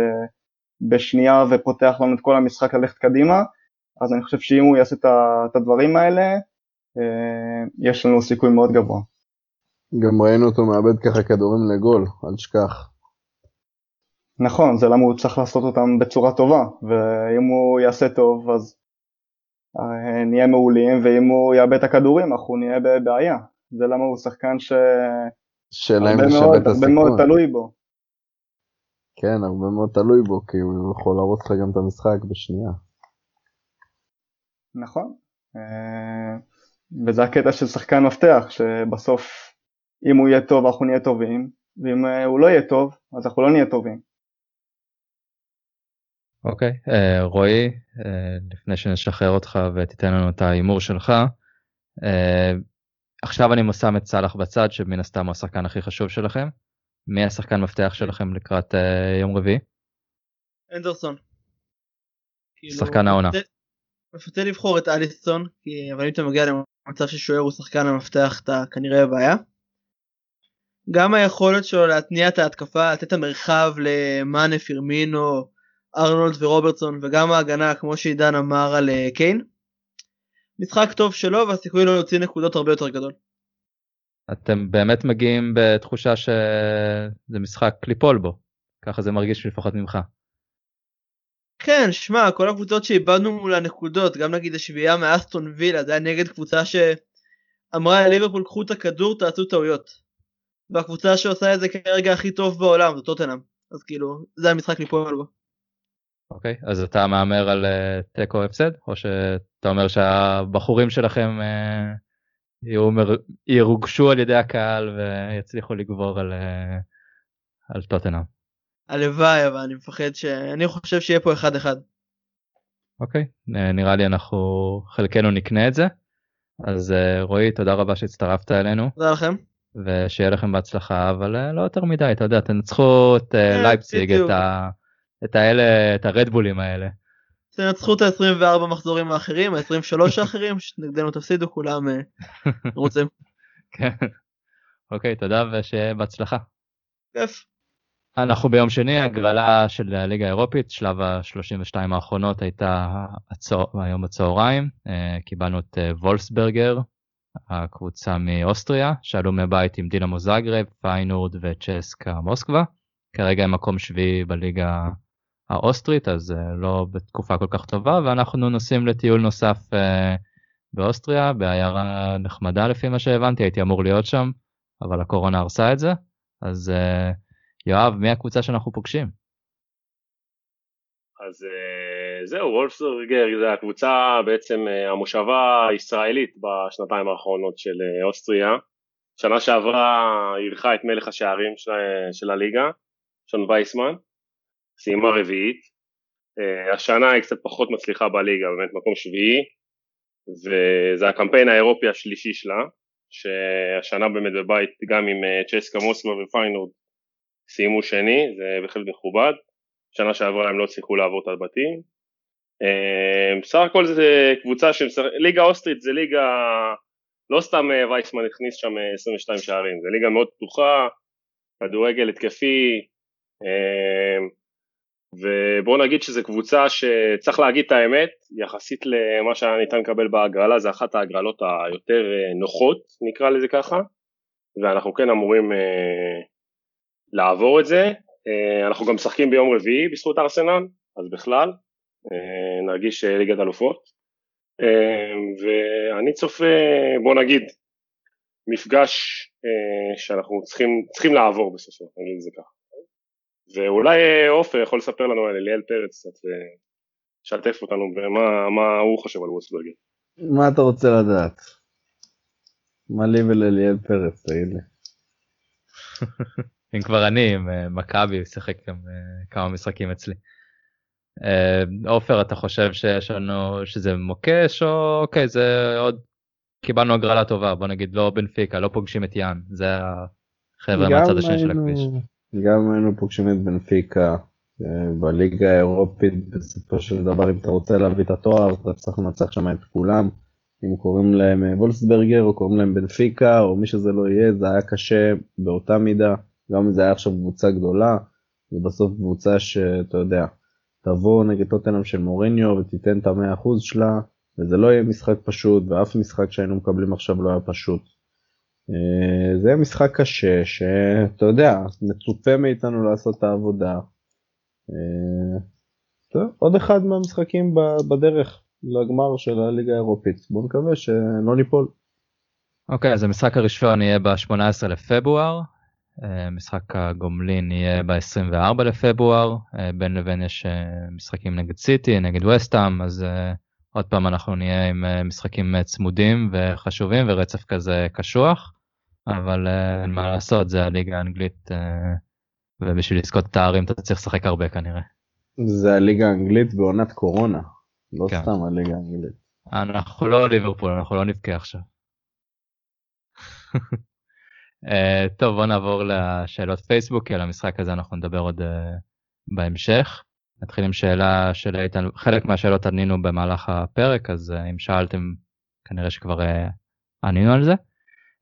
בשנייה ופותח לנו את כל המשחק ללכת קדימה, אז אני חושב שאם הוא יעשה את הדברים האלה, אה, יש לנו סיכוי מאוד גבוה. גם ראינו אותו מאבד ככה כדורים לגול, אל תשכח. נכון, זה למה הוא צריך לעשות אותם בצורה טובה, ואם הוא יעשה טוב אז אה, נהיה מעולים, ואם הוא יאבד את הכדורים אנחנו נהיה בבעיה. זה למה הוא שחקן ש... שאלה אם זה שווה את הסיכון. הרבה מאוד תלוי בו. כן, הרבה מאוד תלוי בו, כי הוא יכול להרוס לך גם את המשחק בשנייה. נכון. אה, וזה הקטע של שחקן מפתח, שבסוף אם הוא יהיה טוב אנחנו נהיה טובים, ואם אה, הוא לא יהיה טוב אז אנחנו לא נהיה טובים. אוקיי, okay, uh, רועי, uh, לפני שנשחרר אותך ותיתן לנו את ההימור שלך, uh, עכשיו אני שם את סאלח בצד שמן הסתם הוא השחקן הכי חשוב שלכם. מי השחקן מפתח שלכם לקראת uh, יום רביעי? אנדרסון. כאילו, שחקן העונה. מפתה לבחור את אליסון, כי אבל אם אתה מגיע למצב ששוער הוא שחקן המפתח אתה כנראה בבעיה. גם היכולת שלו להתניע את ההתקפה, לתת את המרחב למאנה, פירמינו, ארנולד ורוברטסון וגם ההגנה כמו שעידן אמר על אה, קיין. משחק טוב שלו והסיכוי לו להוציא נקודות הרבה יותר גדול. אתם באמת מגיעים בתחושה שזה משחק ליפול בו, ככה זה מרגיש לפחות ממך. כן, שמע, כל הקבוצות שאיבדנו מול הנקודות, גם נגיד השביעייה מאסטון וילה, זה היה נגד קבוצה שאמרה ליברפול קחו את הכדור, תעשו טעויות. והקבוצה שעושה את זה כרגע הכי טוב בעולם, זה טוטנאם. אז כאילו, זה המשחק ליפול בו. אוקיי, אז אתה מהמר על uh, תיקו הפסד, או שאתה אומר שהבחורים שלכם uh, ירוגשו על ידי הקהל ויצליחו לגבור על, uh, על טוטנאם? הלוואי, אבל אני מפחד ש... אני חושב שיהיה פה אחד אחד. אוקיי, נראה לי אנחנו חלקנו נקנה את זה. אז רועי, תודה רבה שהצטרפת אלינו. תודה לכם. ושיהיה לכם בהצלחה, אבל לא יותר מדי, אתה יודע, תנצחו את uh, לייפציג, את ה... את האלה, את הרדבולים האלה. תנצחו את ה-24 מחזורים האחרים, ה-23 האחרים, שנגדנו תפסידו כולם אה, רוצים. כן. אוקיי, תודה ושיהיה בהצלחה. כיף. אנחנו ביום שני, הגרלה של הליגה האירופית, שלב ה-32 האחרונות הייתה הצוע... היום בצהריים, אה, קיבלנו את אה, וולסברגר, הקבוצה מאוסטריה, שעלו מבית עם דינמו זאגרב, פיינורד וצ'סקה מוסקבה. כרגע הם מקום שביעי בליגה האוסטרית אז uh, לא בתקופה כל כך טובה ואנחנו נוסעים לטיול נוסף uh, באוסטריה בעיירה נחמדה לפי מה שהבנתי הייתי אמור להיות שם אבל הקורונה הרסה את זה. אז uh, יואב מי הקבוצה שאנחנו פוגשים? אז זהו וולפסברגר זה הקבוצה בעצם המושבה הישראלית בשנתיים האחרונות של אוסטריה. שנה שעברה אירחה את מלך השערים של, של הליגה שון וייסמן סיימה רביעית, uh, השנה היא קצת פחות מצליחה בליגה, באמת מקום שביעי, וזה הקמפיין האירופי השלישי שלה, שהשנה באמת בבית גם עם uh, צ'סקה מוסקבה ופיינורד סיימו שני, זה בהחלט מכובד, שנה שעברה הם לא הצליחו לעבור את הבתים. בסך הכל זה קבוצה של ליגה אוסטרית זה ליגה, לא סתם וייסמן הכניס שם 22 שערים, זה ליגה מאוד פתוחה, כדורגל התקפי, ובואו נגיד שזו קבוצה שצריך להגיד את האמת, יחסית למה שהיה ניתן לקבל בהגרלה, זה אחת ההגרלות היותר נוחות, נקרא לזה ככה, ואנחנו כן אמורים לעבור את זה. אנחנו גם משחקים ביום רביעי בזכות ארסנל, אז בכלל, נרגיש ליגת אלופות. ואני צופה, בוא נגיד, מפגש שאנחנו צריכים, צריכים לעבור בסופו, נגיד את זה ככה. ואולי עופר יכול לספר לנו על אליאל פרץ קצת, ולשתף אותנו במה הוא חושב על ווסטברגר. מה אתה רוצה לדעת? מה לי ולאליאל פרץ, תגיד לי. אם כבר אני עם מכבי, הוא שיחק גם כמה משחקים אצלי. עופר, אתה חושב שיש לנו, שזה מוקש, או אוקיי, זה עוד, קיבלנו הגרלה טובה, בוא נגיד לא בנפיקה, לא פוגשים את יאן, זה החבר'ה מהצד השני של הכביש. גם היינו פוגשים את בנפיקה בליגה האירופית, בסופו של דבר אם אתה רוצה להביא את התואר, אתה צריך לנצח שם את כולם. אם קוראים להם וולסברגר או קוראים להם בנפיקה או מי שזה לא יהיה, זה היה קשה באותה מידה, גם אם זה היה עכשיו קבוצה גדולה, זה בסוף קבוצה שאתה יודע, תבוא נגד טוטנאם של מוריניו ותיתן את המאה אחוז שלה, וזה לא יהיה משחק פשוט, ואף משחק שהיינו מקבלים עכשיו לא היה פשוט. אה, זה משחק קשה שאתה יודע מצופה מאיתנו לעשות את העבודה. אה, עוד אחד מהמשחקים בדרך לגמר של הליגה האירופית בוא נקווה שלא ניפול. אוקיי okay, אז המשחק הראשון יהיה ב-18 לפברואר אה, משחק הגומלין יהיה ב-24 לפברואר בין לבין יש משחקים נגד סיטי נגד וסטאם אז עוד פעם אנחנו נהיה עם משחקים צמודים וחשובים ורצף כזה קשוח. אבל אה, אין מה לעשות זה הליגה האנגלית אה, ובשביל לזכות תארים אתה צריך לשחק הרבה כנראה. זה הליגה האנגלית בעונת קורונה לא כן. סתם הליגה האנגלית. אנחנו לא ליברפול אנחנו לא נבכה עכשיו. אה, טוב בוא נעבור לשאלות פייסבוק כי על המשחק הזה אנחנו נדבר עוד בהמשך. נתחיל עם שאלה של איתן חלק מהשאלות ענינו במהלך הפרק אז אם שאלתם כנראה שכבר ענינו על זה.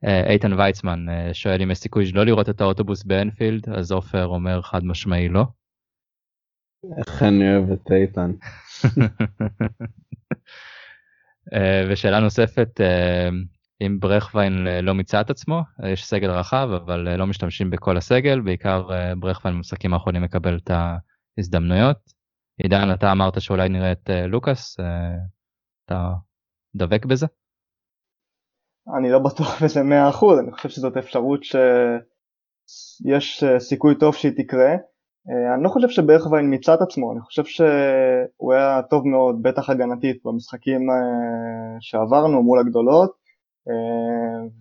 אה, איתן ויצמן אה, שואל אם יש סיכוי שלא לראות את האוטובוס באנפילד, אז עופר אומר חד משמעי לא. איך אני אוהב את איתן. אה, ושאלה נוספת, אם ברכווין לא מיצה את עצמו, יש סגל רחב אבל לא משתמשים בכל הסגל, בעיקר ברכווין במשחקים האחרונים מקבל את ההזדמנויות. עידן אתה אמרת שאולי נראה את לוקאס, אתה דבק בזה? אני לא בטוח בזה מאה אחוז, אני חושב שזאת אפשרות שיש אה, סיכוי טוב שהיא תקרה. אה, אני לא חושב שברכווין מיצה את עצמו, אני חושב שהוא היה טוב מאוד, בטח הגנתית, במשחקים אה, שעברנו מול הגדולות,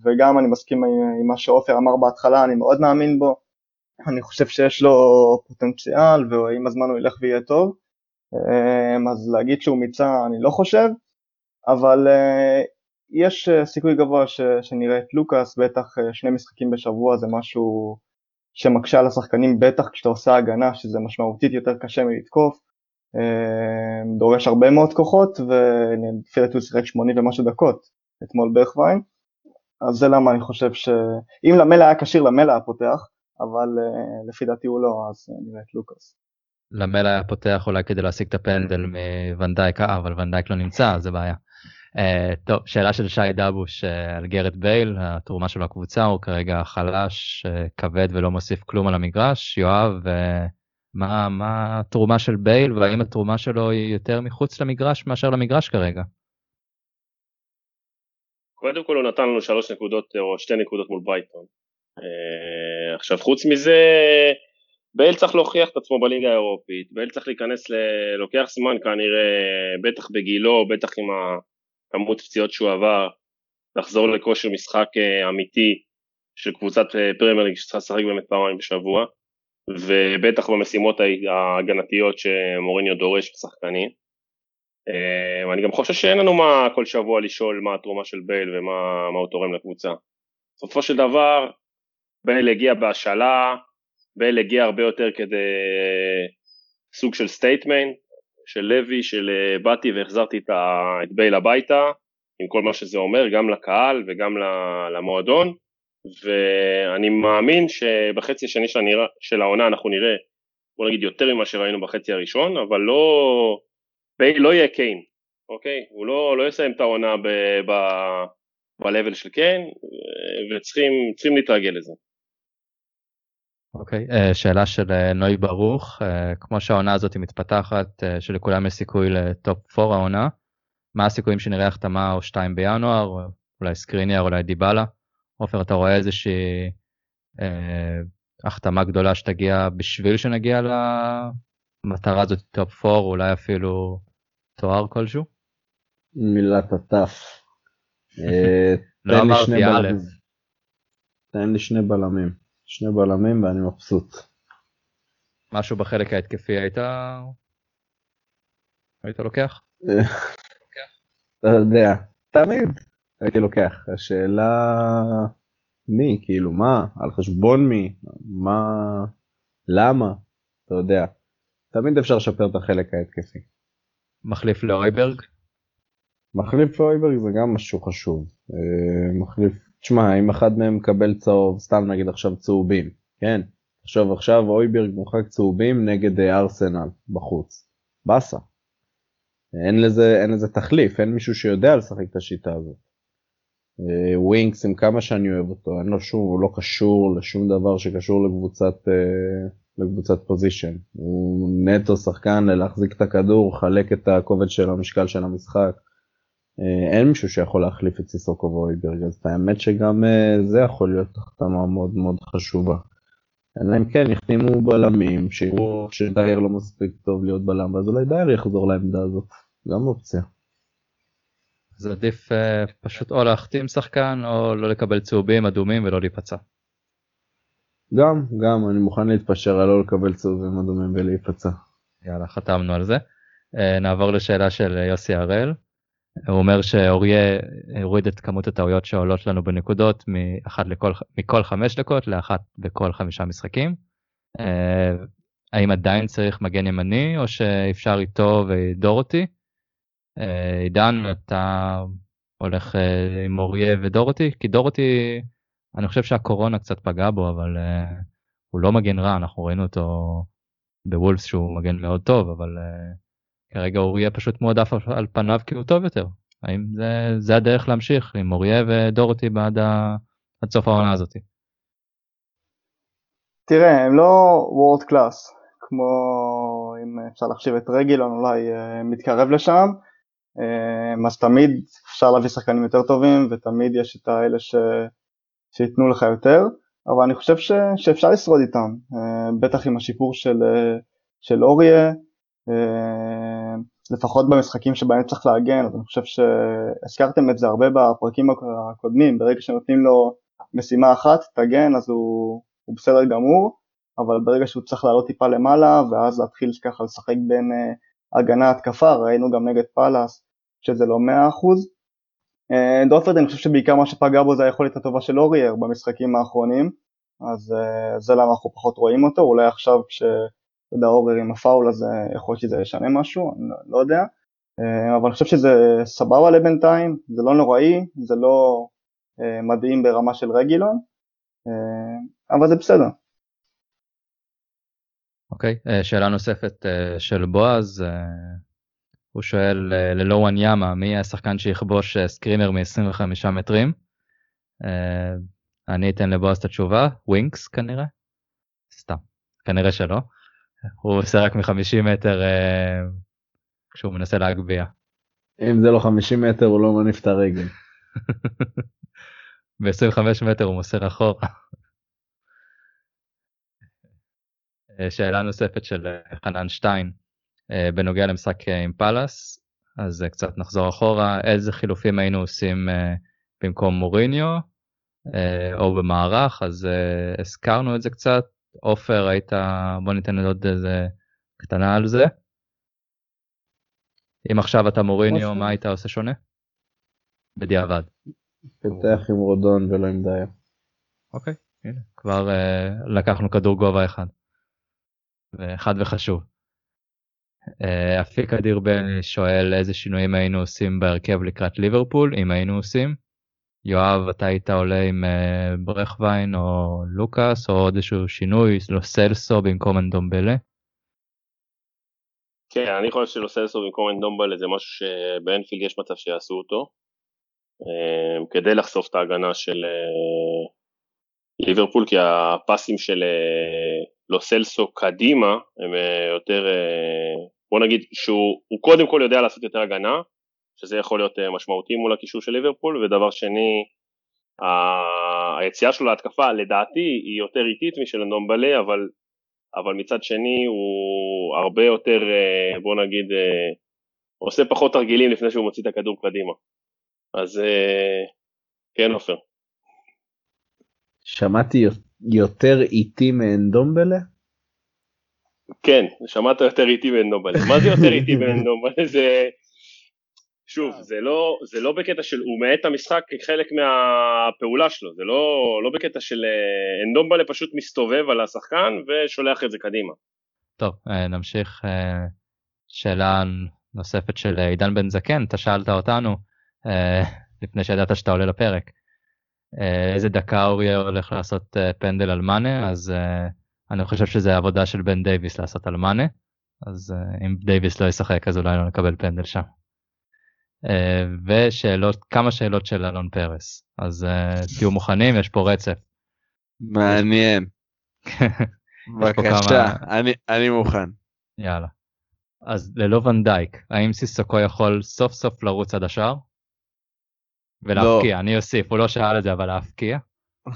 וגם אני מסכים עם מה שעופר אמר בהתחלה, אני מאוד מאמין בו, אני חושב שיש לו פוטנציאל ועם הזמן הוא ילך ויהיה טוב, אז להגיד שהוא מיצה אני לא חושב, אבל יש אה, סיכוי גבוה ש, שנראה את לוקאס, בטח אה, שני משחקים בשבוע זה משהו שמקשה על השחקנים, בטח כשאתה עושה הגנה, שזה משמעותית יותר קשה מלתקוף, אה, דורש הרבה מאוד כוחות, ולפי דעתי הוא שיחק 80 ומשהו דקות אתמול ברגווין, אז זה למה אני חושב ש... אם למלה היה כשיר, למלה היה פותח, אבל לפי דעתי הוא לא, אז נראה את לוקאס. למלה היה פותח אולי כדי להשיג את הפנדל מוונדייק, אבל וונדייק לא נמצא, זה בעיה. אה, טוב, שאלה של שי דבוש אה, על גארת' בייל, התרומה שלו לקבוצה, הוא כרגע חלש, אה, כבד ולא מוסיף כלום על המגרש. יואב, אה, מה, מה התרומה של בייל והאם התרומה שלו היא יותר מחוץ למגרש מאשר למגרש כרגע? קודם כל הוא נתן לנו שלוש נקודות או שתי נקודות מול ברייטון. אה, עכשיו חוץ מזה, בייל צריך להוכיח את עצמו בליגה האירופית, בייל צריך להיכנס, ל... לוקח זמן כנראה, בטח בגילו, בטח עם ה... כמות פציעות שהוא עבר, לחזור לכושר משחק אה, אמיתי של קבוצת אה, פרמייר ליג שצריכה לשחק באמת פעמיים בשבוע, ובטח במשימות ההגנתיות שמוריניו דורש בשחקנים. אה, ואני גם חושב שאין לנו מה כל שבוע לשאול מה התרומה של בייל ומה הוא תורם לקבוצה. בסופו של דבר, בייל הגיע בהשאלה, בייל הגיע הרבה יותר כדי סוג של statement, של לוי, של אה, באתי והחזרתי את, את בייל הביתה, עם כל מה שזה אומר, גם לקהל וגם למועדון, ואני מאמין שבחצי השני של, הנרא, של העונה אנחנו נראה בוא נגיד יותר ממה שראינו בחצי הראשון, אבל לא, לא יהיה קיין, אוקיי? הוא לא, לא יסיים את העונה ב-level של קיין, וצריכים להתרגל לזה. אוקיי, okay, שאלה של נוי ברוך, כמו שהעונה הזאת מתפתחת, שלכולם יש סיכוי לטופ 4 העונה, מה הסיכויים שנראה החתמה או 2 בינואר, אולי סקריניאר, אולי דיבלה? עופר, אתה רואה איזושהי אה, החתמה גדולה שתגיע בשביל שנגיע למטרה הזאת top 4, אולי אפילו תואר כלשהו? מילת הטף. אה, לא אמרתי א'. תן לי שני בלמים. שני בלמים ואני מבסוט. משהו בחלק ההתקפי היית... היית לוקח? אתה יודע, תמיד הייתי לוקח. השאלה מי, כאילו מה, על חשבון מי, מה, למה, אתה יודע. תמיד אפשר לשפר את החלק ההתקפי. מחליף לאויברג? מחליף לאויברג זה גם משהו חשוב. אה, מחליף, תשמע, אם אחד מהם מקבל צהוב, סתם נגיד עכשיו צהובים, כן? עכשיו עכשיו אויברג מוחק צהובים נגד אה, ארסנל בחוץ. באסה. אין לזה, אין לזה תחליף, אין מישהו שיודע לשחק את השיטה הזאת. ווינקס עם כמה שאני אוהב אותו אין לו שום הוא לא קשור לשום דבר שקשור לקבוצת אה, לקבוצת possession הוא נטו שחקן להחזיק את הכדור חלק את הכובד של המשקל של המשחק. אה, אין מישהו שיכול להחליף את סיסוקו והויברג אז האמת שגם אה, זה יכול להיות החתמה מאוד מאוד חשובה. אלא אם כן יחתימו בלמים שיראו שדייר לא מספיק טוב להיות בלם ואז אולי דייר יחזור לעמדה הזאת גם אופציה. אז עדיף uh, פשוט או להחתים שחקן או לא לקבל צהובים אדומים ולא להיפצע. גם גם אני מוכן להתפשר על לא לקבל צהובים אדומים ולהיפצע. יאללה חתמנו על זה. Uh, נעבור לשאלה של יוסי הראל. הוא אומר שאוריה הוריד את כמות הטעויות שעולות לנו בנקודות מאחת לכל מכל חמש דקות לאחת בכל חמישה משחקים. Uh, האם עדיין צריך מגן ימני או שאפשר איתו ודורותי? אה, עידן אתה הולך אה, עם אוריה ודורותי כי דורותי אני חושב שהקורונה קצת פגעה בו אבל אה, הוא לא מגן רע אנחנו ראינו אותו בוולפס שהוא מגן מאוד טוב אבל כרגע אוריה פשוט מועדף על פניו כי הוא טוב יותר. האם זה זה הדרך להמשיך עם אוריה ודורותי בעד ה... עד סוף העונה הזאתי. תראה הם לא וורד קלאס כמו אם אפשר להחשיב את רגילון אולי מתקרב לשם. אמ, אז תמיד אפשר להביא שחקנים יותר טובים ותמיד יש את האלה ש... שייתנו לך יותר, אבל אני חושב ש... שאפשר לשרוד איתם, אמ, בטח עם השיפור של, של אוריה, לפחות במשחקים שבהם צריך להגן, אז אני חושב שהזכרתם את זה הרבה בפרקים הקודמים, ברגע שנותנים לו משימה אחת, תגן, אז הוא, הוא בסדר גמור, אבל ברגע שהוא צריך לעלות טיפה למעלה, ואז להתחיל ככה לשחק בין הגנה התקפה, ראינו גם נגד פאלאס שזה לא 100%. אה, דורפרד אני חושב שבעיקר מה שפגע בו זה היכולת הטובה של אורייר במשחקים האחרונים, אז אה, זה למה אנחנו פחות רואים אותו, אולי עכשיו כש... אתה יודע, אורייר עם הפאול הזה, יכול להיות שזה ישנה משהו, אני לא, לא יודע, אה, אבל אני חושב שזה סבבה לבינתיים, זה לא נוראי, זה לא מדהים ברמה של רגילון, אבל זה בסדר. אוקיי, אוקיי, שאלה נוספת של בועז, הוא שואל ללא וואניאמה מי השחקן שיכבוש screamer מ-25 מטרים. אני אתן לבועז את התשובה, ווינקס כנראה. סתם, כנראה שלא. הוא עושה רק מ-50 מטר כשהוא מנסה להגביה. אם זה לא 50 מטר הוא לא מניף את הרגל. ב-25 מטר הוא מוסר אחורה. אה, שאלה נוספת של אה, חנן שטיין אה, בנוגע למשחק עם פאלאס אז קצת נחזור אחורה איזה חילופים היינו עושים במקום מוריניו או במערך אז הזכרנו את זה קצת עופר היית בוא ניתן עוד איזה קטנה על זה. אם עכשיו אתה מוריניו מה היית עושה שונה? בדיעבד. פתח עם רודון ולא עם דייר. אוקיי הנה כבר לקחנו כדור גובה אחד. וחד וחשוב. אה, אפיק אדיר בן שואל איזה שינויים היינו עושים בהרכב לקראת ליברפול אם היינו עושים. יואב אתה היית עולה עם אה, ברכווין או לוקאס או עוד איזשהו שינוי לא סלסו במקום אנדומבלה. כן, אני חושב שלו סלסו במקום אנדומבלה זה משהו שבאנפילד יש מצב שיעשו אותו, אה, כדי לחשוף את ההגנה של אה, ליברפול, כי הפסים של לו סלסו קדימה הם יותר, בוא נגיד שהוא קודם כל יודע לעשות יותר הגנה, שזה יכול להיות משמעותי מול הקישור של ליברפול, ודבר שני, היציאה שלו להתקפה לדעתי היא יותר איטית משל אנדומבלה, אבל אבל מצד שני הוא הרבה יותר, אה, בוא נגיד, אה, עושה פחות תרגילים לפני שהוא מוציא את הכדור קדימה. אז אה, כן עופר. שמעתי יותר איטי מאנדומבלה? כן, שמעת יותר איטי מאנדומבלה. מה זה יותר איטי מאנדומבלה? זה... שוב, אה. זה לא, זה לא בקטע של הוא מאט את המשחק כחלק מהפעולה שלו, זה לא, לא בקטע של אה, אנדומבלה פשוט מסתובב על השחקן ושולח את זה קדימה. טוב, אה, נמשיך. שאלה נוספת של עידן בן זקן, אתה שאלת אותנו לפני שידעת שאתה עולה לפרק. איזה דקה אורי הולך לעשות פנדל על מאנה, אז אני חושב שזה עבודה של בן דייוויס לעשות על מאנה, אז אם דייוויס לא ישחק אז אולי לא נקבל פנדל שם. אה, ושאלות, כמה שאלות של אלון פרס. אז אה, תהיו מוכנים, יש פה רצף. מעניין. בבקשה, אני, אני מוכן. יאללה. אז ללא ונדייק, האם סיסוקו יכול סוף סוף לרוץ עד השער? ולהבקיע, לא. אני אוסיף, הוא לא שאל את זה, אבל להבקיע?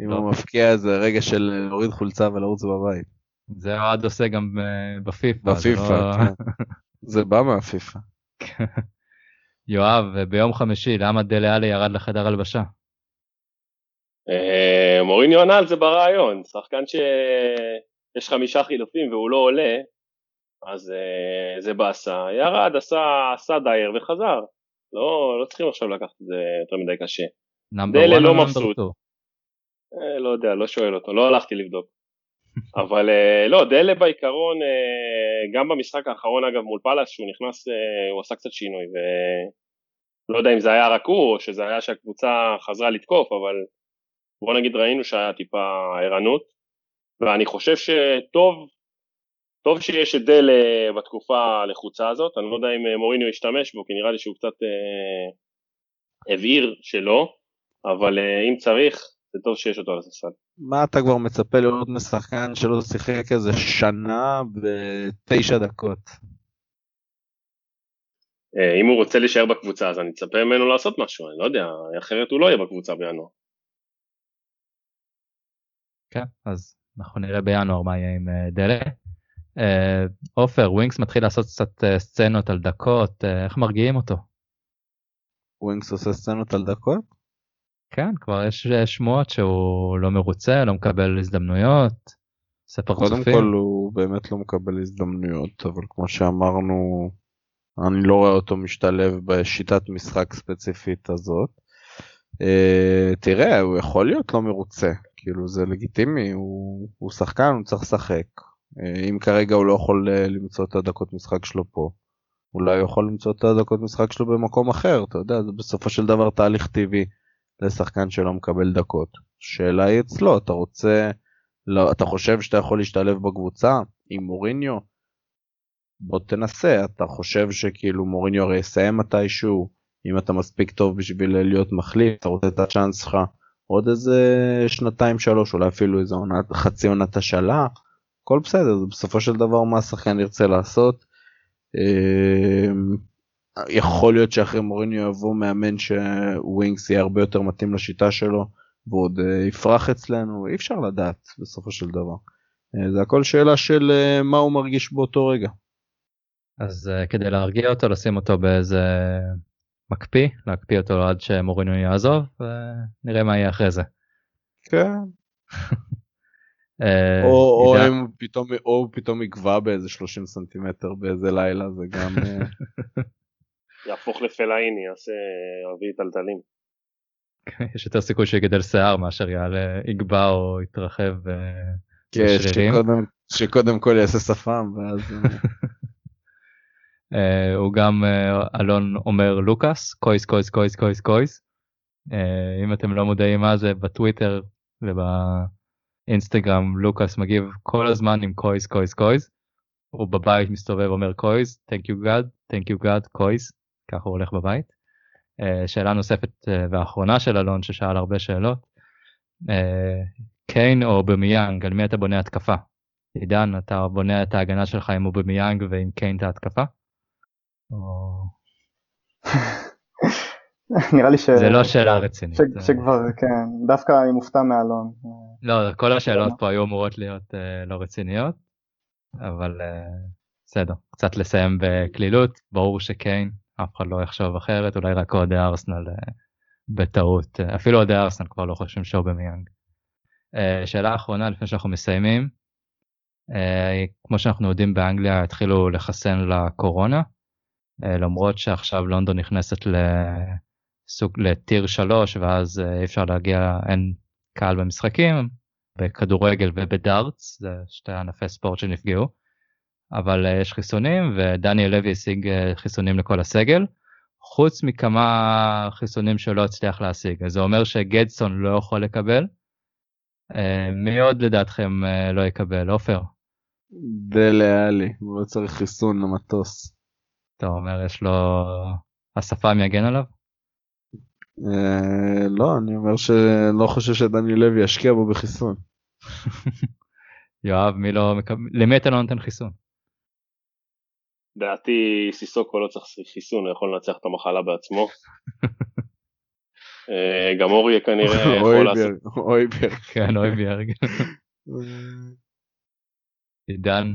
אם לא. הוא מפקיע זה רגע של להוריד חולצה ולרוץ בבית. זה אוהד עושה גם אה, בפיפא. בפיפא, לא... כן. זה בא מהפיפ"א. יואב, ביום חמישי, למה דלה עלי ירד לחדר הלבשה? אה, מוריניו ענה על זה ברעיון, שחקן שיש חמישה חילופים והוא לא עולה, אז אה, זה באסה, ירד, עשה, עשה דייר וחזר. לא, לא צריכים עכשיו לקחת את זה יותר מדי קשה. דלה לא מבסוט. אה, לא יודע, לא שואל אותו, לא הלכתי לבדוק. אבל אה, לא, דלה בעיקרון, אה, גם במשחק האחרון אגב מול פאלאס, שהוא נכנס, אה, הוא עשה קצת שינוי, ולא יודע אם זה היה רק הוא, או שזה היה שהקבוצה חזרה לתקוף, אבל בוא נגיד ראינו שהיה טיפה ערנות, ואני חושב שטוב, טוב שיש את דלה בתקופה הלחוצה הזאת, אני לא יודע אם מוריניו ישתמש בו, כי נראה לי שהוא קצת הבהיר שלא, אבל אם צריך, זה טוב שיש אותו על הספסל. מה אתה כבר מצפה לראות משחקן שלא שיחק איזה שנה בתשע דקות? אה, אם הוא רוצה להישאר בקבוצה אז אני אצפה ממנו לעשות משהו, אני לא יודע, אחרת הוא לא יהיה בקבוצה בינואר. כן, אז אנחנו נראה בינואר מה יהיה עם אה, דלה. אה, עופר, ווינקס מתחיל לעשות קצת סצנות על דקות, איך מרגיעים אותו? ווינקס עושה סצנות על דקות? כן, כבר יש שמועות שהוא לא מרוצה, לא מקבל הזדמנויות. ספר קודם כל הוא באמת לא מקבל הזדמנויות, אבל כמו שאמרנו, אני לא רואה אותו משתלב בשיטת משחק ספציפית הזאת. Uh, תראה, הוא יכול להיות לא מרוצה, כאילו זה לגיטימי, הוא, הוא שחקן, הוא צריך לשחק. Uh, אם כרגע הוא לא יכול uh, למצוא את הדקות משחק שלו פה, אולי הוא יכול למצוא את הדקות משחק שלו במקום אחר, אתה יודע, זה בסופו של דבר תהליך טבעי. לשחקן שלא מקבל דקות. שאלה היא אצלו, אתה רוצה, לא, אתה חושב שאתה יכול להשתלב בקבוצה עם מוריניו? בוא תנסה, אתה חושב שכאילו מוריניו הרי יסיים מתישהו, אם אתה מספיק טוב בשביל להיות מחליף, אתה רוצה את הצ'אנס שלך עוד איזה שנתיים שלוש, אולי אפילו איזה עונת, חצי עונת השאלה, הכל בסדר, זה בסופו של דבר מה השחקן ירצה לעשות. יכול להיות שאחרי מוריניו יבוא מאמן שווינקס יהיה הרבה יותר מתאים לשיטה שלו ועוד uh, יפרח אצלנו אי אפשר לדעת בסופו של דבר. Uh, זה הכל שאלה של uh, מה הוא מרגיש באותו רגע. אז כדי להרגיע אותו לשים אותו באיזה מקפיא להקפיא אותו עד שמוריניו יעזוב ונראה מה יהיה אחרי זה. כן. או, או, אם פתאום, או פתאום יגבה באיזה 30 סנטימטר באיזה לילה זה גם יהפוך לפלאיני, יעשה ערבי טלטלים. יש יותר סיכוי שיגדל שיער מאשר יעלה, יגבע או יתרחב כן, שקודם, שקודם כל יעשה שפם ואז... Uh, הוא גם אלון אומר לוקאס קויס קויס קויס קויס קויס אם אתם לא מודעים מה זה בטוויטר אינסטגרם לוקאס מגיב כל הזמן עם COYS COYS COYS. הוא בבית מסתובב אומר COYS, thank you God, thank you God, COYS, ככה הוא הולך בבית. אה, שאלה נוספת אה, ואחרונה של אלון ששאל הרבה שאלות. אה, קיין או אובמיאנג, על מי אתה בונה התקפה? עידן, אתה בונה את ההגנה שלך עם אובמיאנג ועם קיין את ההתקפה? או... נראה לי ש... זה לא שאלה רצינית. שכבר, כן, דווקא אני מופתע מאלון. לא, כל השאלות פה היו אמורות להיות לא רציניות, אבל בסדר, קצת לסיים בקלילות, ברור שקיין, אף אחד לא יחשוב אחרת, אולי רק אוהדי ארסנל uh, בטעות, uh, אפילו אוהדי ארסנל כבר לא חושבים שאובמיאנג. Uh, שאלה אחרונה לפני שאנחנו מסיימים, כמו שאנחנו יודעים באנגליה התחילו לחסן לקורונה, למרות שעכשיו לונדון נכנסת לסוג לטיר 3 ואז אי אפשר להגיע, אין קהל במשחקים, בכדורגל ובדארטס, זה שתי ענפי ספורט שנפגעו, אבל uh, יש חיסונים ודניאל לוי השיג uh, חיסונים לכל הסגל, חוץ מכמה חיסונים שלא הצליח להשיג, אז זה אומר שגדסון לא יכול לקבל. Uh, מי עוד לדעתכם לא יקבל? עופר? דלה עלי, הוא לא צריך חיסון למטוס. אתה אומר יש לו... השפם יגן עליו? לא, אני אומר שלא חושב שדני לוי ישקיע בו בחיסון. יואב, מי לא מקבל... למי אתה לא נותן חיסון? דעתי סיסוקו לא צריך חיסון, הוא יכול לנצח את המחלה בעצמו. אה, גם אורי כנראה יכול לעשות. אוי בייר. כן, אוי ביארג. עידן.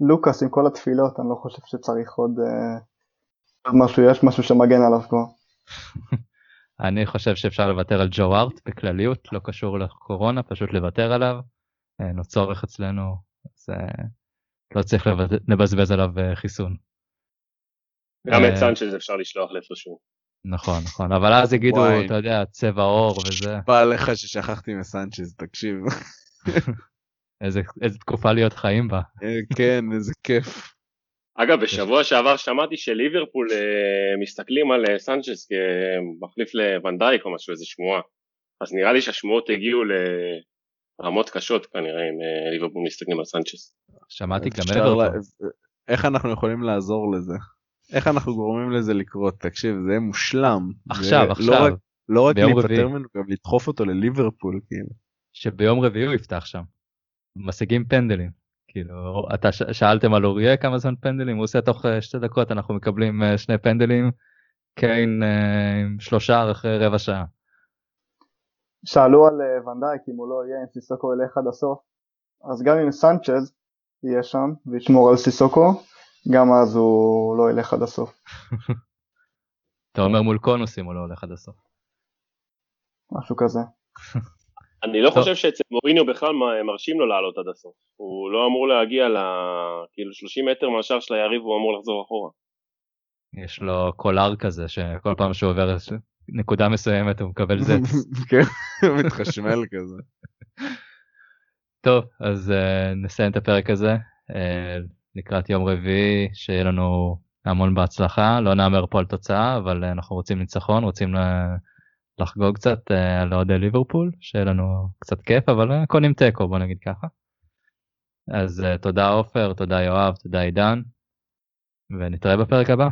לוקאס עם כל התפילות, אני לא חושב שצריך עוד uh, משהו, יש משהו שמגן עליו כבר. אני חושב שאפשר לוותר על ג'ו ארט בכלליות, לא קשור לקורונה, פשוט לוותר עליו. אין לו צורך אצלנו, אז לא צריך לבזבז עליו חיסון. גם את סנצ'ז אפשר לשלוח לאיפשהו. נכון, נכון, אבל אז יגידו, אתה יודע, צבע עור וזה. בא לך ששכחתי מסנצ'ז, תקשיב. איזה, איזה תקופה להיות חיים בה. כן, איזה כיף. אגב, בשבוע שעבר שמעתי שליברפול אה, מסתכלים על אה, סנצ'ז כמחליף לוונדייק או משהו, איזה שמועה. אז נראה לי שהשמועות הגיעו לרמות קשות כנראה אם אה, ליברפול מסתכלים על סנצ'ז. שמעתי גם אברטון. איך אנחנו יכולים לעזור לזה? איך אנחנו גורמים לזה לקרות? תקשיב, זה יהיה מושלם. עכשיו, לא עכשיו. רק, לא רק להיפטר ממנו, גם לדחוף אותו לליברפול, כאילו. שביום רביעי הוא יפתח שם. משיגים פנדלים. כאילו, אתה ש- שאלתם על אוריה כמה זמן פנדלים, הוא עושה תוך uh, שתי דקות, אנחנו מקבלים uh, שני פנדלים, קיין עם שלושה אחרי רבע שעה. שאלו על uh, ונדייק אם הוא לא יהיה, אם סיסוקו ילך עד הסוף, אז גם אם סנצ'ז יהיה שם וישמור על סיסוקו, גם אז הוא לא ילך עד הסוף. אתה אומר מול קונוסים הוא לא הולך עד הסוף. משהו כזה. אני לא. חושב שאצל מוריניו בכלל מרשים לו לעלות עד הסוף. הוא לא אמור להגיע ל... כאילו 30 מטר מהשער של היריב הוא אמור לחזור אחורה. יש לו קולר כזה שכל פעם שהוא עובר נקודה מסוימת הוא מקבל זץ. כן, הוא מתחשמל כזה. טוב, אז uh, נסיים את הפרק הזה. Uh, לקראת יום רביעי, שיהיה לנו המון בהצלחה. לא נאמר פה על תוצאה, אבל uh, אנחנו רוצים ניצחון, רוצים לחגוג קצת uh, על אוהדי ליברפול, שיהיה לנו קצת כיף, אבל uh, קונים תיקו, בוא נגיד ככה. אז uh, תודה עופר, תודה יואב, תודה עידן, ונתראה בפרק הבא.